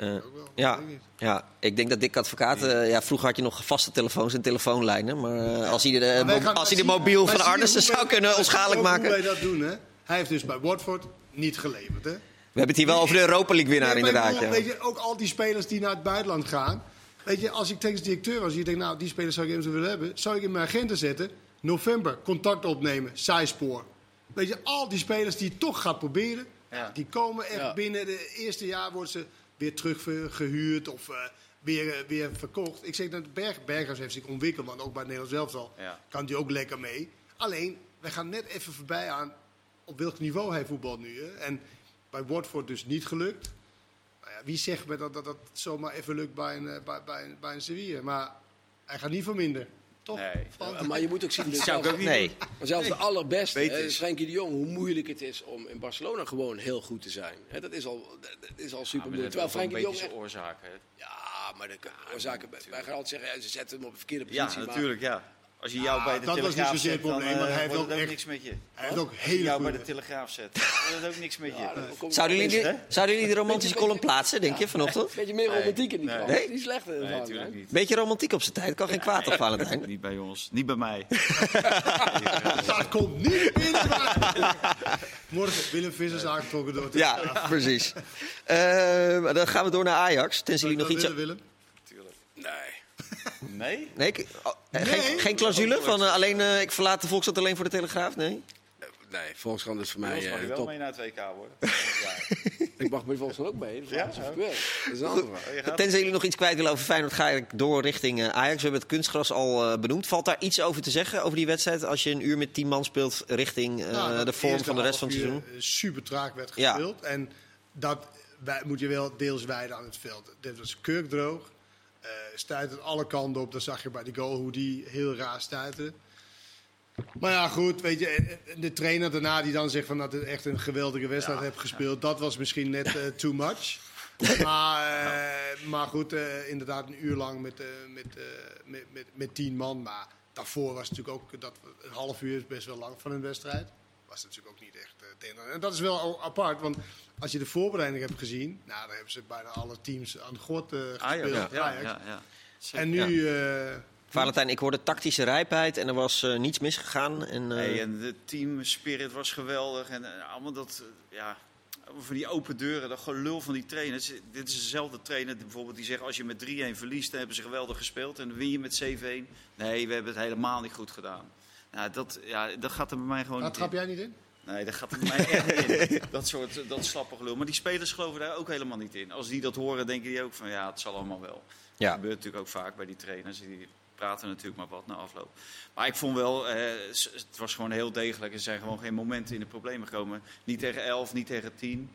Uh, ik wel. Ja, ja, ik denk dat Dick Advocaat... Uh, ja, vroeger had je nog vaste telefoons en telefoonlijnen. Maar uh, als hij de, gaan, als hij de mobiel van Arnes zou kunnen onschadelijk maken... Hoe wij dat doen, hè? Hij heeft dus bij Watford niet geleverd, hè? We hebben het hier wel over de Europa League winnaar Nee, ik inderdaad. Ja. Weet je, ook al die spelers die naar het buitenland gaan. Weet je, als ik technisch directeur was, je denkt, nou, die spelers zou ik even willen hebben. Zou ik in mijn agenda zetten, november, contact opnemen, zijspoor. Weet je, al die spelers die het toch gaat proberen, Ja. die komen echt Ja. binnen het eerste jaar worden ze weer teruggehuurd of eh, weer, eh, weer verkocht. Ik zeg dat Berg, Berghuis heeft zich ontwikkeld, want ook bij het Nederlands elftal Ja. kan die ook lekker mee. Alleen, wij gaan net even voorbij aan op welk niveau hij voetbalt nu. Hè? En bij Watford dus niet gelukt. Nou ja, wie zegt me dat, dat dat zomaar even lukt bij een, eh, bij, bij, een- bij een Sevilla? Maar hij gaat niet van minder. Toch? Nee. Maar je moet ook zien, dus zelfs, ook Nee. maar zelfs de allerbeste, hè, is. Frenkie de Jong, hoe moeilijk het is om in Barcelona gewoon heel goed te zijn. Hè, dat is al, dat is al super moeilijk. Terwijl Frenkie de Jong echt, oorzaken. hè. Ja, maar de oorzaken, wij gaan altijd zeggen, ja, ze zetten hem op een verkeerde Ja, positie. maar- natuurlijk, ja. Als je jou bij de dat was niet zet, het probleem, dan maar eh, hij heeft ook echt- niks met je. Hij heeft ook Als je hele jou bij de. Telegraaf zet, wordt het ook niks met je. Dan Zouden jullie, zouden jullie de romantische column plaatsen, denk je, vanochtend? Een beetje meer romantiek in die Nee. krant. Nee? Niet slecht. Nee, van, natuurlijk hè? niet. Beetje romantiek op zijn tijd, kan geen kwaad op Valentijn. Niet bij ons, niet bij mij. Dat komt niet binnen. Morgen Willem Vissers aangetrokken door het Ja, precies. Eh, dan gaan we door naar Ajax. Tenzij jullie nog iets... willen, Willem? Nee. Nee? Ik- oh, eh, Nee. Geen, geen clausule van eh, alleen eh, ik verlaat de Volkskrant alleen voor de Telegraaf? Nee? Nee, Volkskrant is voor mij ons mag je wel top. mee naar het WK worden. Ja. Ik mag bij Volkskrant ook mee. Dat is Ja? Dat is een andere vraag. Oh, je gaat- Tenzij jullie nog iets kwijt willen over Feyenoord, ga ik door richting eh, Ajax. We hebben het kunstgras al eh, benoemd. Valt daar iets over te zeggen, over die wedstrijd? Als je een uur met tien man speelt richting eh, Nou, de vorm van de rest van het seizoen? Super traag werd Ja. gespeeld. En dat wij, moet je wel deels wijden aan het veld. Dit was kurkdroog. Eh stuitte alle kanten op. Dan zag je bij de goal hoe die heel raar stuitte. Maar ja, goed, weet je, de trainer daarna die dan zegt van dat het echt een geweldige wedstrijd hebt gespeeld, dat was misschien net eh, too much. Maar, eh, maar goed, inderdaad een uur lang met, met, met, met, met tien man. Maar daarvoor was het natuurlijk ook, dat, een half uur is best wel lang van een wedstrijd. Was natuurlijk ook niet echt het en dat is wel apart, want als je de voorbereiding hebt gezien, nou, dan hebben ze bijna alle teams aan de gort eh, gespeeld. Ajax. Ja, ja, Ajax. ja, ja. Zeker. En nu, eh, Valentijn, ik hoorde tactische rijpheid en er was eh, niets misgegaan. En, eh, Nee, en de team spirit was geweldig. En allemaal dat, ja, voor die open deuren, dat gelul van die trainers. Dit is dezelfde trainer die bijvoorbeeld die zegt als je met 3-1 verliest, dan hebben ze geweldig gespeeld. En dan win je met 7-1. Nee, we hebben het helemaal niet goed gedaan. Nou, dat, ja, dat gaat er bij mij gewoon daar trap jij niet in? Nee, dat gaat er mij echt niet in. Dat soort dat slappe gelul. Maar die spelers geloven daar ook helemaal niet in. Als die dat horen, denken die ook van ja, het zal allemaal wel. Ja. Dat gebeurt natuurlijk ook vaak bij die trainers. Die praten natuurlijk maar wat na afloop. Maar ik vond wel, eh, het was gewoon heel degelijk. Er zijn gewoon geen momenten in de problemen gekomen. Niet tegen 11, niet tegen 10.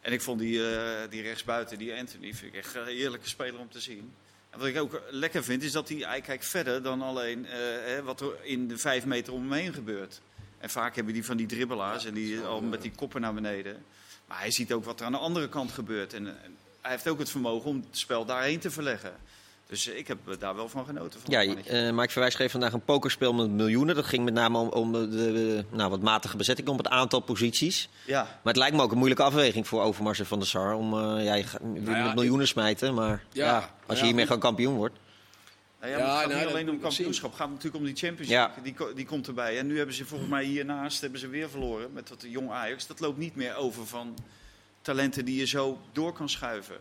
En ik vond die, eh, die rechtsbuiten, die Anthony, vind ik echt een heerlijke speler om te zien. En wat ik ook lekker vind, is dat hij, hij kijkt verder dan alleen eh, hè, wat er in de vijf meter om hem heen gebeurt. En vaak hebben die van die dribbelaars en die al met die koppen naar beneden. Maar hij ziet ook wat er aan de andere kant gebeurt. En, en hij heeft ook het vermogen om het spel daarheen te verleggen. Dus ik heb daar wel van genoten. Van Ja, eh Mike Verwijs schreef vandaag een pokerspel met miljoenen. Dat ging met name om, om de, de, nou, wat matige bezetting, om het aantal posities. ja. Maar het lijkt me ook een moeilijke afweging voor Overmars en Van der Sar. Om, eh, ja, je gaat ja, met miljoenen smijten, maar ja, Ja, als je ja, hiermee gewoon kampioen wordt. Nou ja, het gaat nou, niet alleen om kampioenschap, het gaat natuurlijk om die Champions Ja. League. Die, die komt erbij. En nu hebben ze volgens mij hiernaast hebben ze weer verloren met dat jong Ajax. Dat loopt niet meer over van talenten die je zo door kan schuiven.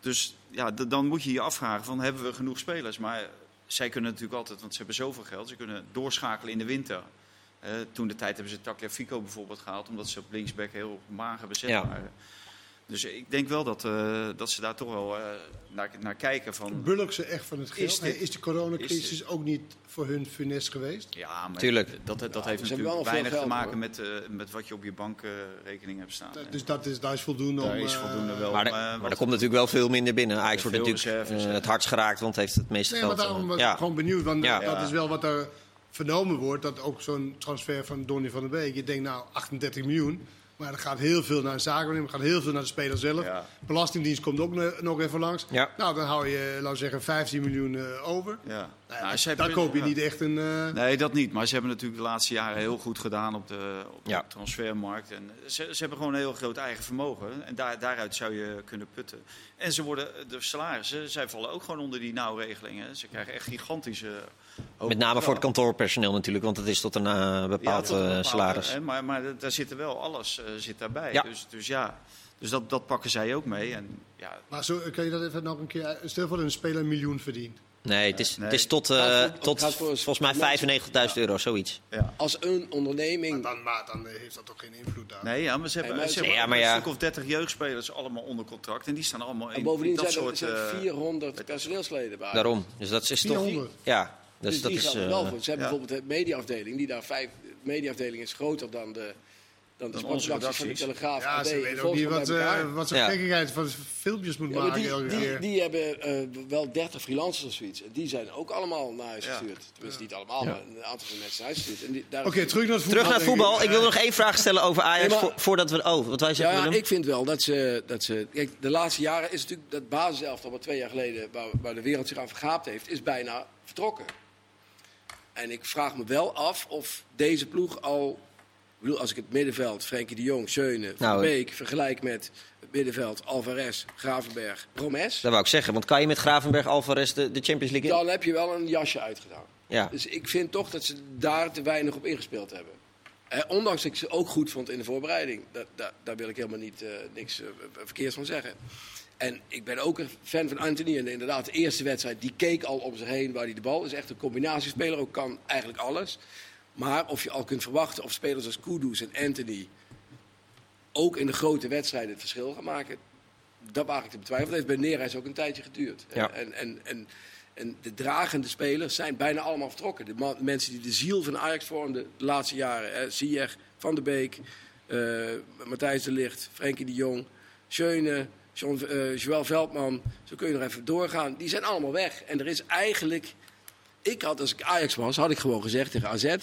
Dus ja, dan moet je je afvragen van hebben we genoeg spelers? Maar zij kunnen natuurlijk altijd, want ze hebben zoveel geld, ze kunnen doorschakelen in de winter. Eh, toen de tijd hebben ze Tagliafico bijvoorbeeld gehaald, omdat ze op linksback heel mager bezet Ja. waren. Dus ik denk wel dat, eh, dat ze daar toch wel eh, naar, naar kijken van... Bulk ze echt van het geld. Is Is, dit- is de coronacrisis is ook niet voor hun funest geweest? Ja, maar Tuurlijk. dat, dat heeft natuurlijk weinig geld, te maken hoor. met, eh, met wat je op je bankrekening hebt staan. Dus dat is, dat is voldoende Daar om... is voldoende wel. Maar, om, maar er komt natuurlijk wel veel minder binnen. Ajax Ja, wordt natuurlijk het hardst geraakt, want heeft het meeste Nee, maar geld. daarom was ja. ik gewoon benieuwd. Want Ja. dat Ja. is wel wat er vernomen wordt. Dat ook zo'n transfer van Donny van der Beek. Je denkt nou 38 miljoen. Maar er gaat heel veel naar de zakenwaarnemer. Er gaat heel veel naar de speler zelf. Ja. Belastingdienst komt ook nog even langs. Ja. Nou, dan hou je, laten we zeggen, 15 miljoen eh, over. Ja. Nou, Nou, daar hebben- koop je ja. niet echt een... eh, Nee, dat niet. Maar ze hebben natuurlijk de laatste jaren heel goed gedaan op de, op de Ja. transfermarkt. En ze, ze hebben gewoon een heel groot eigen vermogen. En daar, daaruit zou je kunnen putten. En ze worden, de salarissen, zij vallen ook gewoon onder die nauwregelingen. Ze krijgen echt gigantische... Met name voor het kantoorpersoneel natuurlijk, want het is tot een eh, bepaald een eh, bepaald, salaris. hè, maar, maar daar zit er wel alles eh, zit daarbij. Ja. Dus, dus ja, Dus dat, dat pakken zij ook mee. En, ja. Maar zo, kan je dat even nog een keer... Stel voor dat een speler een miljoen verdient. Nee, het is, Het is tot, uh, tot volgens mij 95.000 euro, zoiets. Ja. Als een onderneming... Maar dan, maar dan heeft dat toch geen invloed daar? Nee, ja, maar ze hebben, nee, maar, ze hebben ja, maar ja. een stuk of 30 jeugdspelers allemaal onder contract. En die staan allemaal in, en bovendien dat zijn soort... Er, 400 personeelsleden bij. Daarom. Dus dat is 400. toch... Ja. Dus, dus dat die is, wel voor. Ze hebben bijvoorbeeld de mediaafdeling. Die daar vijf... De mediaafdeling is groter dan de dan de sportredactie van de Telegraaf. Ja, ze weten ook niet wat, uh, wat zijn ja. gekkigheid van filmpjes moet ja, maken die, elke die, keer. Die hebben uh, wel 30 freelancers of zoiets. En die zijn ook allemaal naar huis gestuurd. Tenminste, niet allemaal, maar een aantal van mensen naar huis gestuurd. Oké, okay, terug naar het voetbal. Terug naar het voetbal. Ik wil nog één vraag stellen over Ajax nee, maar, voordat we... Oh, wat wij zeggen, Ja, Willem? ik vind wel dat ze... Dat ze kijk, de laatste jaren is natuurlijk dat basiselftal wat twee jaar geleden... Waar, waar de wereld zich aan vergaapt heeft, is bijna vertrokken. En ik vraag me wel af of deze ploeg al bedoel, als ik het middenveld, Frenkie de Jong, Schöne, Van nou, Beek, vergelijk met het middenveld, Alvarez, Gravenberg, Promes. Dat wou ik zeggen, want kan je met Gravenberg, Alvarez de, de Champions League in? Dan heb je wel een jasje uitgedaan. Ja. Dus ik vind toch dat ze daar te weinig op ingespeeld hebben. Eh, ondanks dat ik ze ook goed vond in de voorbereiding. Daar wil ik helemaal niet, uh, niks uh, verkeerds van zeggen. En ik ben ook een fan van Anthony. En inderdaad, de eerste wedstrijd, die keek al om zich heen waar hij de bal is. Echt een combinatiespeler, ook kan eigenlijk alles. Maar of je al kunt verwachten of spelers als Kudus en Anthony ook in de grote wedstrijden het verschil gaan maken, dat waag ik te betwijfelen. Dat heeft bij Neerhuis ook een tijdje geduurd. Ja. En, en, en, en de dragende spelers zijn bijna allemaal vertrokken. De mensen die de ziel van Ajax vormden de laatste jaren. Ziyech, Van der Beek, uh, Matthijs de Ligt, Frenkie de Jong, Schöne, John, uh, Joël Veldman. Zo kun je nog even doorgaan. Die zijn allemaal weg. En er is eigenlijk... Ik had, als ik Ajax was, had ik gewoon gezegd tegen AZ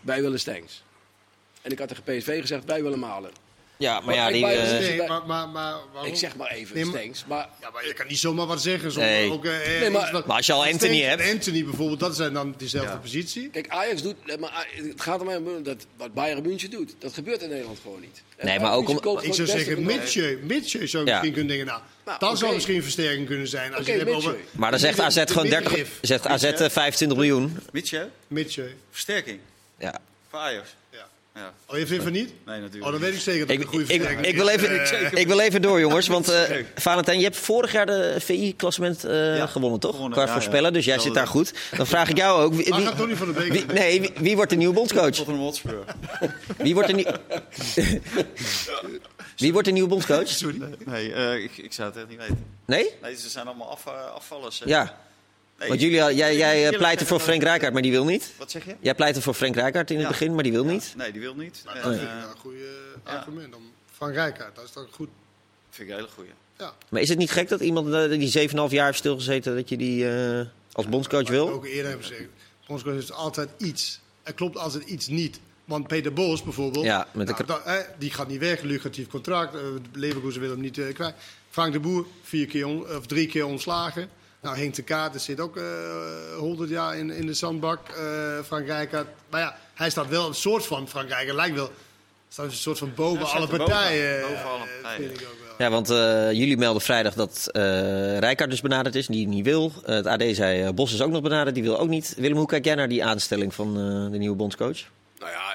wij willen Stengs. En ik had tegen PSV gezegd, wij willen Malen. Ja, maar ja, die... Uh, nee, maar, maar, maar ik zeg maar even nee, Stengs. Maar, ja, maar je kan niet zomaar wat zeggen. Nee. Ook, uh, nee maar, maar, als je al Anthony hebt... Anthony bijvoorbeeld, dat zijn dan dezelfde ja. positie. Kijk, Ajax doet... Maar het gaat er maar om dat wat Bayern München doet. Dat gebeurt in Nederland gewoon niet. Nee, maar ook om... Ik zou zeggen, Mitje. Mitje zou ja. misschien kunnen denken, nou... nou dat okay. zou misschien versterking kunnen zijn. Als okay, je het over, maar dan zegt AZ gewoon 30... Zegt AZ 25 miljoen. Mitje? Mitje. Versterking? Ja. Voor Ajax? Ja. Oh, je vindt van niet? Nee, natuurlijk. Oh, dan weet ik zeker dat ik, een goede ik, versterking ik, wil even, uh, ik wil even door, jongens. Want uh, Valentijn, je hebt vorig jaar de VI-klassement uh, ja, gewonnen, toch? Gewonnen, Qua ja, voorspellen, ja. dus jij zit daar goed. Dan vraag ik jou ook... Wie, wie, gaat Tony van de Beek? Wie, nee, wie, wie, wordt de nieuwe bondscoach? Tot een Hotspur. Wie wordt de nieuwe... Wie wordt de nieuwe bondscoach? Sorry. Nee, uh, ik, ik zou het echt niet weten. Nee? Nee, ze zijn allemaal af, afvallers. Hè. Ja. Nee, Want jullie, jij, jij pleitte voor Frank Rijkaard, maar die wil niet. Wat zeg je? Jij pleitte voor Frank Rijkaard in het ja. begin, maar die wil ja. niet. Nee, die wil niet. Nou, dat vind ik een goede argument. Om Frank Rijkaard, dat is toch goed. Dat vind ik een hele goede. Ja. Maar is het niet gek dat iemand die 7,5 jaar heeft stilgezeten, dat je die uh, als bondscoach wil? Ik ook eerder hebben gezegd. Bondscoach is altijd iets. Er klopt altijd iets niet. Want Peter Bos bijvoorbeeld, ja, met nou, dat, eh, die gaat niet weg, lucratief contract. Uh, Leverkusen wil hem niet uh, kwijt. Frank de Boer, vier keer on, of drie keer ontslagen. Nou, Henk de Kaart zit ook uh, 100 jaar in, in de zandbak. Uh, Frank Rijkaard. Maar ja, hij staat wel een soort van, Frank Rijkaard lijkt wel, staat een soort van boven ja, alle partijen. Boven, boven alle partijen. Vind ik ook wel. Ja, want uh, jullie melden vrijdag dat uh, Rijkaard dus benaderd is, die niet wil. Uh, het AD zei, Bos is ook nog benaderd, die wil ook niet. Willem, hoe kijk jij naar die aanstelling van de nieuwe bondscoach?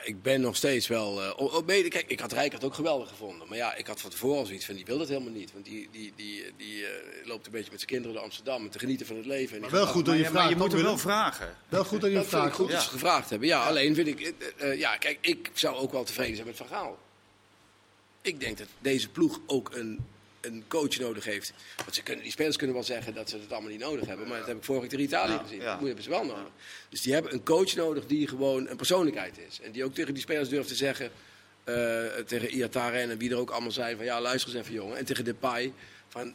Ja, ik ben nog steeds wel. Uh, mede, kijk, ik had Rijkaard ook geweldig gevonden. Maar ja, ik had van tevoren al zoiets van: die wil dat helemaal niet. Want die, die, die, die uh, loopt een beetje met zijn kinderen naar Amsterdam te genieten van het leven. En maar wel goed dat je vraagt. Maar je moet hem wel vragen. Wel goed dat je dat vraagt. goed dat ze gevraagd hebben. Ja, alleen vind ik. Uh, ja, kijk, ik zou ook wel tevreden zijn met Van Gaal. Ik denk dat deze ploeg ook een een coach nodig heeft. Want ze kunnen, die spelers kunnen wel zeggen dat ze het allemaal niet nodig hebben. Maar dat heb ik vorige keer in Italië ja, gezien. Ja. Dat hebben ze wel nodig. Dus die hebben een coach nodig die gewoon een persoonlijkheid is. En die ook tegen die spelers durft te zeggen... Uh, tegen Iataren en wie er ook allemaal zijn van... ja, luister eens even jongen. En tegen Depay van...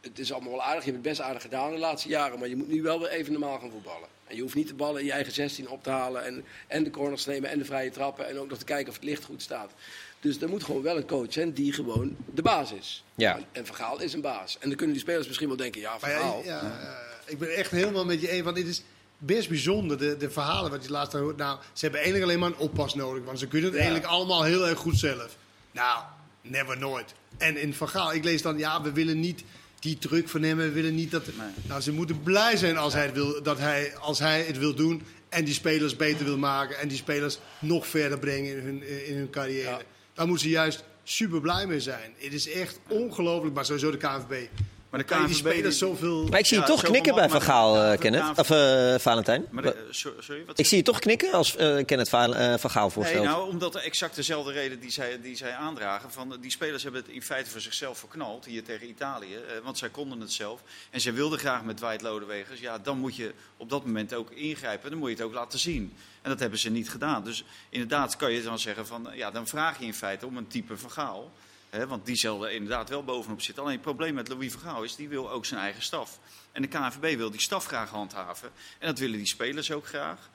het is allemaal wel aardig, je hebt het best aardig gedaan de laatste jaren... maar je moet nu wel weer even normaal gaan voetballen. En je hoeft niet de ballen in je eigen 16 op te halen... en, en de corners te nemen en de vrije trappen... en ook nog te kijken of het licht goed staat. Dus er moet gewoon wel een coach zijn die gewoon de baas is. Ja. En Vergaal is een baas. En dan kunnen die spelers misschien wel denken, ja, Vergaal. Ja, ja, uh, ik ben echt helemaal met je eens, want dit is best bijzonder, de, de verhalen wat je laatst hoort. Nou, ze hebben eigenlijk alleen maar een oppas nodig, want ze kunnen het ja. eigenlijk allemaal heel erg goed zelf. Nou, never nooit. En in Vergaal, ik lees dan, ja, we willen niet die druk van hem, we willen niet dat... Nou, ze moeten blij zijn als, hij het wil, dat hij, als hij het wil doen en die spelers beter wil maken en die spelers nog verder brengen in hun, in hun carrière. Dan moeten ze juist super blij mee zijn. Het is echt ongelooflijk, maar sowieso de KNVB. Maar de Kan je die spelers zoveel... Maar ik zie je Ja, toch knikken bij Van Gaal, eh, Kenneth. Of eh, Valentijn. Maar de- so- sorry, wat Ik zie je toch knikken als eh Kenneth Va- eh, Van Gaal Nee, voorstelt. nou, omdat de exact dezelfde reden die zij, die zij aandragen. Van, die spelers hebben het in feite voor zichzelf verknald hier tegen Italië. want zij konden het zelf. En zij wilden graag met Dwight Lodewegers. Ja, dan moet je op dat moment ook ingrijpen. Dan moet je het ook laten zien. En dat hebben ze niet gedaan. Dus inderdaad kan je dan zeggen van... Ja, dan vraag je in feite om een type verhaal. Want die zal er inderdaad wel bovenop zitten. Alleen het probleem met Louis Gaal is, die wil ook zijn eigen staf. En de KNVB wil die staf graag handhaven. En dat willen die spelers ook graag.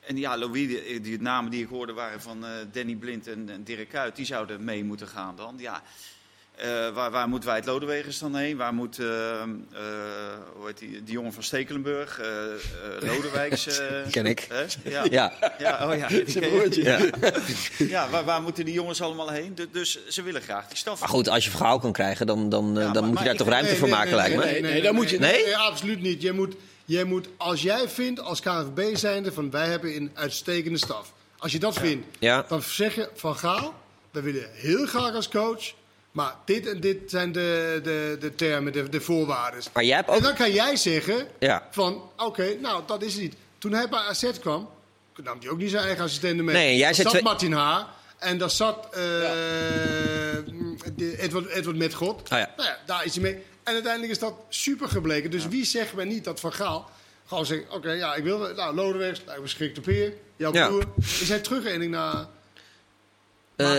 En ja, Louis, die, die namen die ik hoorde waren van eh, Danny Blind en, en Dirk Kuyt, die zouden mee moeten gaan dan. Ja, eh, waar, waar moet Wijd Lodewegers dan heen? Waar moet, eh, eh, hoe heet die, die jongen van Stekelenburg, eh eh, Lodewijks? Ken ik. hè? Ja. Ja, Ja, oh ja, je. broertje. ja. ja waar, waar moeten die jongens allemaal heen? Du- Dus ze willen graag die staf. Maar goed, als je verhaal kan krijgen, dan, dan, Ja, dan maar- moet je daar toch ruimte Nee, voor nee, maken, nee, lijkt me. nee, Nee, dat moet je- Nee? absoluut niet. Jij moet, jij moet, als jij vindt als KNVB zijnde van wij hebben een uitstekende staf. Als je dat vindt, Ja. dan zeg je van Gaal, we willen heel graag als coach. Maar dit en dit zijn de, de, de termen, de, de voorwaarden. Maar jij hebt En ook... dan kan jij zeggen Ja. van oké, nou dat is het niet. Toen hij bij AZ kwam, nam hij ook niet zijn eigen assistenten mee. Nee, en jij zat twee- Martin Haar en daar zat eh, Edward, Edward Metgod. Ah, ja. Nou ja, daar is hij mee. En uiteindelijk is dat super gebleken. Dus wie zegt men niet dat Van Gaal gewoon zegt... Oké, ja, ik wil... Nou, Lodewegs, schrikt op heer. Jouw Ja. broer. Is hij terug en ik naar... Eh,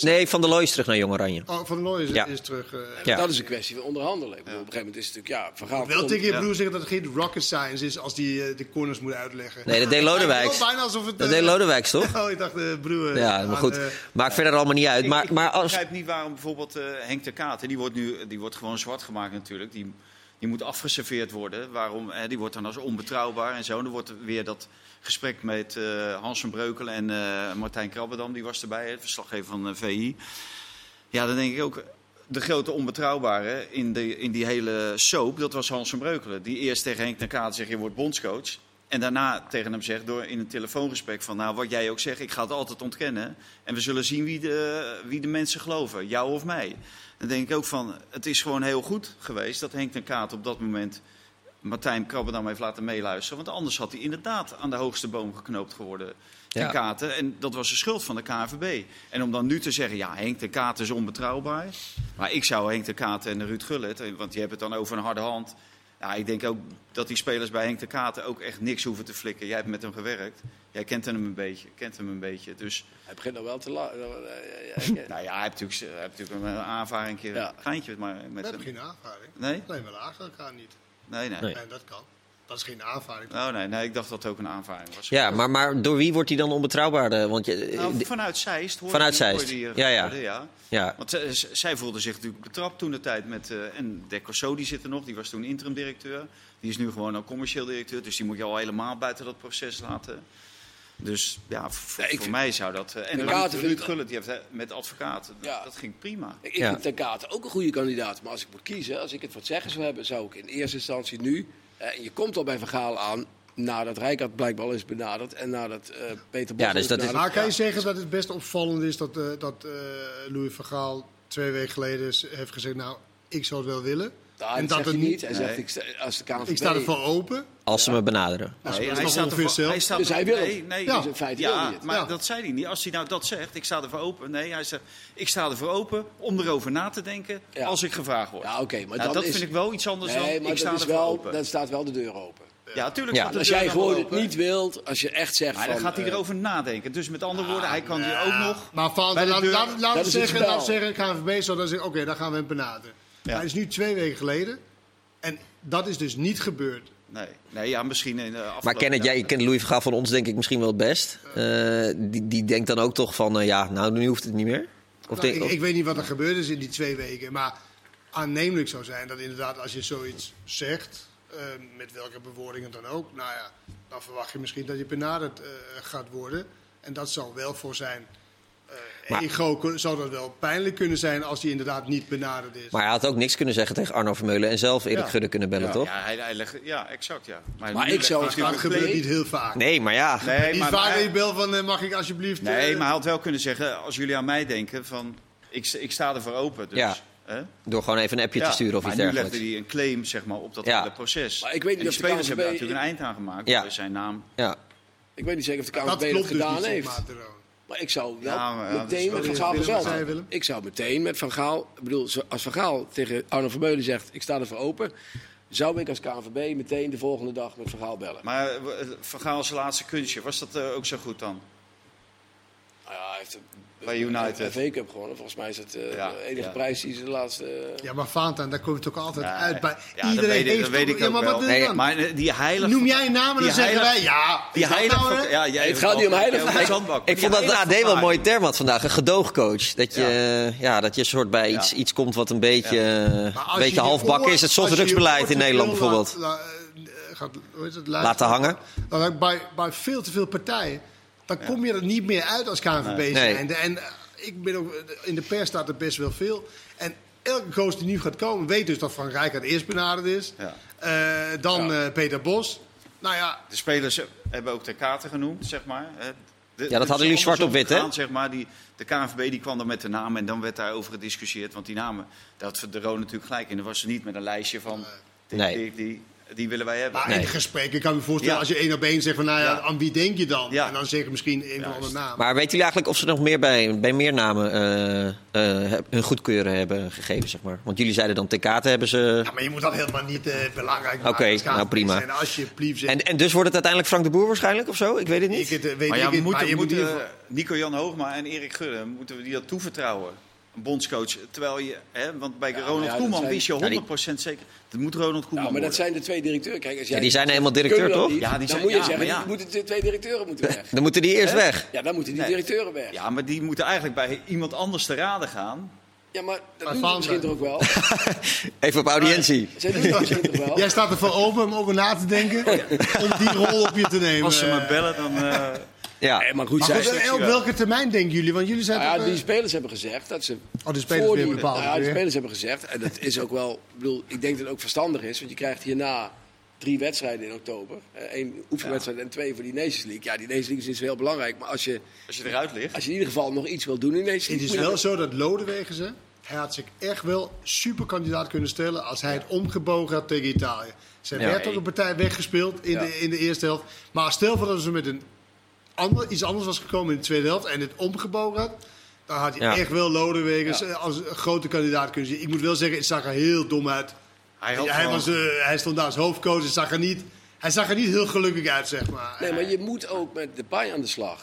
Nee, Van der Looy is terug naar Jong Oranje. Oh, Van der Looy is, Ja. is terug. eh. Ja. Dat is een kwestie van onderhandelen. Ik bedoel, Op een gegeven moment is het natuurlijk, ja, verhaal Wel tegen je Ja. broer zeggen dat het geen rocket science is als die eh, de corners moet uitleggen. Nee, dat deed Lodewijks. Bijna alsof het... Dat deed Lodewijks, toch? Oh, ik dacht de broer. Ja, aan, maar goed. Maakt verder allemaal niet uit. Ik- Maar, ik, maar als... begrijp niet waarom bijvoorbeeld eh, Henk de Kaat, die wordt nu die wordt gewoon zwart gemaakt natuurlijk. Die, die moet afgeserveerd worden. Waarom? Die wordt dan als onbetrouwbaar en zo. Dan wordt er weer dat gesprek met eh Hans van Breukelen en eh, Martijn Krabbedam, die was erbij, het verslaggever van eh, VI. Ja, dan denk ik ook, de grote onbetrouwbare in, de, in die hele soap, dat was Hans van Breukelen. Die eerst tegen Henk de Kaat zegt, je wordt bondscoach. En daarna tegen hem zegt, door in een telefoongesprek van... nou, wat jij ook zegt, ik ga het altijd ontkennen. En we zullen zien wie de, wie de mensen geloven, jou of mij. Dan denk ik ook van, het is gewoon heel goed geweest... dat Henk de Kaat op dat moment Martijn Krabbendam heeft laten meeluisteren. Want anders had hij inderdaad aan de hoogste boom geknoopt geworden. Ten Ja. Katen. En dat was de schuld van de KNVB. En om dan nu te zeggen, ja, Henk de Katen is onbetrouwbaar. Maar ik zou Henk de Katen en Ruud Gullit, eh, want die hebben het dan over een harde hand. Ja, ik denk ook dat die spelers bij Henk de Katen ook echt niks hoeven te flikken. Jij hebt met hem gewerkt. Jij kent hem een beetje. Kent hem een beetje. Dus, Hij begint nou wel te lachen. nou ja, hij heeft natuurlijk, hij heeft natuurlijk een aanvaring, een keer Ja. een geintje maar We met hebben hem. geen aanvaring. Nee? Nee, maar lager elkaar niet. Nee, nee. Nee. Dat kan. Dat is geen aanvaring. Oh nee, nee, ik dacht dat het ook een aanvaring was. Ja, maar, maar door wie wordt hij dan onbetrouwbaar? eh, Want je, Nou, di- vanuit Zeist hoorde Vanuit Zeist. die, eh, Ja, ja. hoorde, ja. ja. Want zij, z- zij voelde zich natuurlijk betrapt toen de tijd met... eh en Decoso die zit er nog, die was toen interim directeur. Die is nu gewoon al commercieel directeur. Dus die moet je al helemaal buiten dat proces laten. Dus ja, voor, Ja, ik voor vind- mij zou dat... eh, en De Ruud- Ruud Gullit, die heeft eh, met advocaat, Ja. dat ging prima. Ik Ja. vind Ten Katen ook een goede kandidaat. Maar als ik moet kiezen, als ik het wat zeggen zou hebben, zou ik in eerste instantie nu... eh, en je komt al bij Vergaal aan, nadat Rijkaard blijkbaar al is benaderd... en nadat eh, Peter Bos Ja, dus is dat is- benaderd. Maar kan je zeggen dat het best opvallend is dat, eh, dat eh, Louis van Gaal twee weken geleden heeft gezegd... nou, ik zou het wel willen. Nou, en dat dat zegt het hij niet-. Hij Nee. zegt, ik sta, als de KNVB... Ik sta ervoor open. Als ze me benaderen. Hij staat ervoor- zelf. hij staat Dus hij wil nee, nee, Ja. Dus in feite wil hij Ja, maar Ja. dat zei hij niet. Als hij nou dat zegt, ik sta ervoor open. Nee, hij zegt, ik sta ervoor open om erover na te denken Ja. als ik gevraagd word. Ja, oké, maar Nou, dan dat is- vind ik wel iets anders Nee, dan maar ik sta dat is wel, open. dan staat wel de deur open. Ja, tuurlijk. Ja. staat de Als jij gewoon het niet wilt, als je echt zegt Maar van... dan gaat hij eh, erover nadenken. Dus met andere woorden, hij kan hier ook nog... Maar de laat, deur- laat, laat, Dat we is het zeggen, zeggen, KNVB zou dan zeggen, oké, dan gaan we hem benaderen. Het is nu twee weken geleden. En dat is dus niet gebeurd. Nee, nee ja, misschien in de afgelopen Maar Kenneth, jij kent Louis van Gaal van ons denk ik misschien wel het best. Eh, die, die denkt dan ook toch van, eh, ja, nou nu hoeft het niet meer. Of Nou, denk, ik, of- ik weet niet wat er gebeurd is in die twee weken. Maar aannemelijk zou zijn dat inderdaad als je zoiets zegt, eh, met welke bewoordingen dan ook, nou ja, dan verwacht je misschien dat je benaderd eh, gaat worden. En dat zou wel voor zijn Maar- ego zou dat wel pijnlijk kunnen zijn als hij inderdaad niet benaderd is. maar hij had ook niks kunnen zeggen tegen Arno Vermeulen en zelf Erik Ja. Gudde kunnen bellen, toch? Ja, hij, hij legt, ja, exact, ja. Maar nu ik zou dat gebeurt niet heel vaak. Nee, maar ja. Nee, niet maar, vaak maar- dat je belt van, eh, mag ik alsjeblieft... nee, eh, maar hij had wel kunnen zeggen, als jullie aan mij denken van... ik, ik sta ervoor open. Dus, Ja. hè? Door gewoon even een appje Ja, te sturen of maar iets nu dergelijks. legde hij een claim zeg maar, op dat Ja. hele proces. Maar ik weet niet en of de spelers hebben daar natuurlijk een eind aan gemaakt. Ja. Zijn naam. Ja. Ik weet niet zeker of de Dat KNVB dat, klopt dus gedaan heeft. Maar, ik zou wel Ja, maar ja, dat is meteen met Van Gaal? Ik zou meteen met Van Gaal... Ik bedoel, als Van Gaal tegen Arno Vermeulen zegt... ik sta ervoor open... zou ik als KNVB meteen de volgende dag met Van Gaal bellen. Maar eh, Van Gaal zijn laatste kunstje, was dat eh, ook zo goed dan? Heeft Bij United. Een V-Cup gewonnen. Volgens mij is het eh, Ja, de enige ja. prijs die ze de laatste... eh, Ja, maar Valentijn, daar kom je toch altijd Ja, uit bij. ja, dat Iedereen weet ik- heeft dat weet ik ja, ook maar wel. wat Nee, dan? Maar eh, die heilige... Noem jij een naam en dan zeggen wij ja. Die heilige... nou, ja, jij Het gaat niet om heilige. Ik vond dat de AD wel een mooie term had vandaag. Een gedoogcoach. Dat je, eh, ja, dat je soort bij iets, iets komt wat een beetje, eh, een beetje oor- is. Het softdrugsbeleid in Nederland bijvoorbeeld. eh, het, Laten hangen. Bij veel te veel partijen, dan kom je er niet meer uit als KNVB zijnde. En eh, ik ben ook, in de pers staat er best wel veel. En elke coach die nu gaat komen, weet dus dat Van Rijkaard eerst benaderd is. Ja. Eh, dan eh, Peter Bos. Nou ja, De spelers hebben ook de kaarten genoemd, zeg maar. De- Ja, dat het hadden jullie zwart op wit, hè? Zeg maar, die, de KNVB die kwam dan met de namen en dan werd daarover gediscussieerd. Want die namen, dat had de Roon natuurlijk gelijk in. Er was niet met een lijstje van, die, Nee. die, die, die willen wij hebben. maar Nee. in gesprekken kan ik me voorstellen, Ja. als je één op één zegt van, nou ja, Ja. aan wie denk je dan? Ja. En dan zeggen misschien een of andere naam. Maar weten jullie eigenlijk of ze nog meer bij, bij meer namen eh, eh, heb- hun goedkeuren hebben gegeven, zeg maar? Want jullie zeiden dan Tekate hebben ze... Ja, maar je moet dat helemaal niet eh, belangrijk maken. Oké, nou, prima. zijn. Alsjeblieft. En, en dus wordt het uiteindelijk Frank de Boer waarschijnlijk of zo? Ik weet het ik niet. het, weet maar ja, ik het, moeten, maar je moet geval- Nico-Jan Hoogma en Erik Gudde, moeten we die dat toevertrouwen? Een bondscoach. Terwijl je, hè, want bij Ronald ja, Koeman zijn- wist je Ja, die- 100% zeker. Dat moet Ronald Koeman Ja, maar dat worden. zijn de twee directeuren. Kijk, als jij Ja, die zijn helemaal directeur, toch? niet, Ja, die dan zijn- moet je ja, zeggen, die moeten de twee directeuren moeten weg. Dan moeten die eerst Hè? weg. Ja, dan moeten die Nee. directeuren weg. Ja, maar die moeten eigenlijk bij iemand anders te raden gaan. Ja, maar dat doen ze misschien toch ook wel? Even op audiëntie. Zij doen het misschien toch wel? Jij staat ervoor open om over na te denken. Om die rol op je te nemen. Als ze Eh, me bellen, dan... eh, Ja. Nee, maar goed, Maar zij, goed, en op welke termijn denken jullie? Want jullie zijn Nou ja, toch, eh, die spelers hebben gezegd dat ze. Oh, de spelers voor weer die, bepaald nou ja, de weer. spelers hebben gezegd, en dat is ook wel. Ik bedoel, ik denk dat het ook verstandig is, want je krijgt hierna drie wedstrijden in oktober. Eén oefenwedstrijd en twee voor die Nations League. Ja, die Nations League is heel belangrijk, maar als je, als je eruit ligt. als je in ieder geval nog iets wil doen in Nations Het League. is moet je- wel zo dat Lodewegen ze, hij had zich echt wel superkandidaat kunnen stellen als hij het omgebogen had tegen Italië. Ze Ja. werd ook een partij weggespeeld in, Ja. de, in de eerste helft. Maar stel voor dat ze met een ander, iets anders was gekomen in de tweede helft en het omgebogen had. Dan had hij Ja. echt wel Lodewegen Ja. als een grote kandidaat kunnen zien. Ik moet wel zeggen, het zag er heel dom uit. Hij, Hij, was, eh, hij stond daar als hoofdcoach. Het zag er niet, hij zag er niet heel gelukkig uit, zeg maar. Nee, maar je moet ook met de paai aan de slag.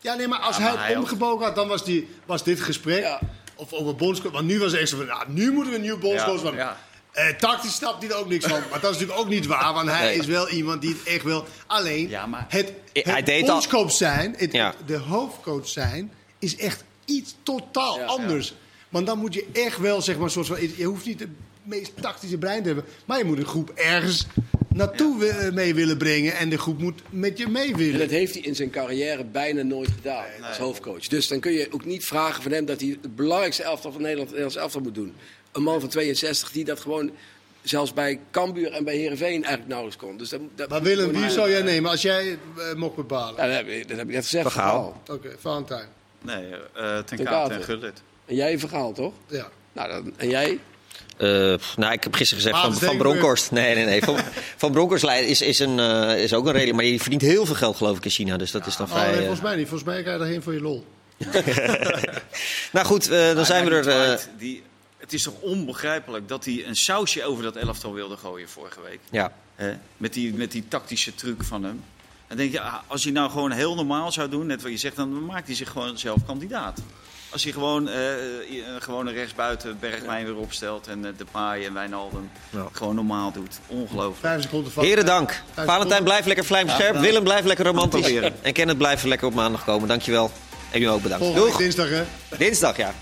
Ja, nee, maar als Ja, hij maar het hij omgebogen had, dan was, die, was dit gesprek. Ja. Of over bondscoach. Want nu was het echt zo van, nou, nu moeten we een nieuw bondscoach. Ja, want, ja. Eh, tactisch snapt hij er ook niks van. Maar dat is natuurlijk ook niet waar. Want hij Nee. is wel iemand die het echt wil. Alleen, Ja, maar- het, Hij het deed al- bondscoach zijn, het, Ja. de hoofdcoach zijn, is echt iets totaal Ja, anders. Want dan moet je echt wel, zeg maar, soort van... Je hoeft niet het meest tactische brein te hebben. Maar je moet een groep ergens naartoe wi- eh, mee willen brengen. En de groep moet met je mee En willen. dat heeft hij in zijn carrière bijna nooit gedaan als hoofdcoach. Dus dan kun je ook niet vragen van hem dat hij het belangrijkste elftal van Nederland, het Nederlands elftal moet doen. Een man van 62 die dat gewoon zelfs bij Cambuur en bij Herenveen eigenlijk nauwelijks kon. Dus dat, dat Maar Willem, wie zou jij nemen als jij het eh, mocht bepalen? Ja, dat, heb ik, dat heb ik net gezegd. Vergaal. Oké, Valentijn. Nee, eh ten Ten en Gullit. En jij verhaal toch? Ja. Nou, dan, en jij? Eh, nou, ik heb gisteren gezegd van, van. Bronkhorst. Nee, nee, nee. Van, van Bronkhorst is, is, een, eh, is ook een redelijk. Maar die verdient heel veel geld, geloof ik, in China. Dus dat is dan Oh, vrij. nee, eh, volgens mij niet. Volgens mij ga je erheen voor je lol. Nou goed, eh, dan zijn we er. die eh, het is toch onbegrijpelijk dat hij een sausje over dat elftal wilde gooien vorige week. ja. Hè? Met, die, met die tactische truc van hem. Dan denk je, ah, als hij nou gewoon heel normaal zou doen, net wat je zegt, dan maakt hij zich gewoon zelf kandidaat. Als hij gewoon, eh, eh, gewoon een rechtsbuiten Bergwijn weer opstelt en eh, De Paai en Wijnaldum Ja. gewoon normaal doet. Ongelooflijk. Vijf seconden vast. Heren, dank. Valentijn, blijf lekker vlijmscherp. gedaan. Willem, blijf lekker romantisch. En Kenneth, blijf lekker op maandag komen. Dankjewel. En u ook bedankt. Volgende Doeg. dinsdag, hè? Dinsdag, ja.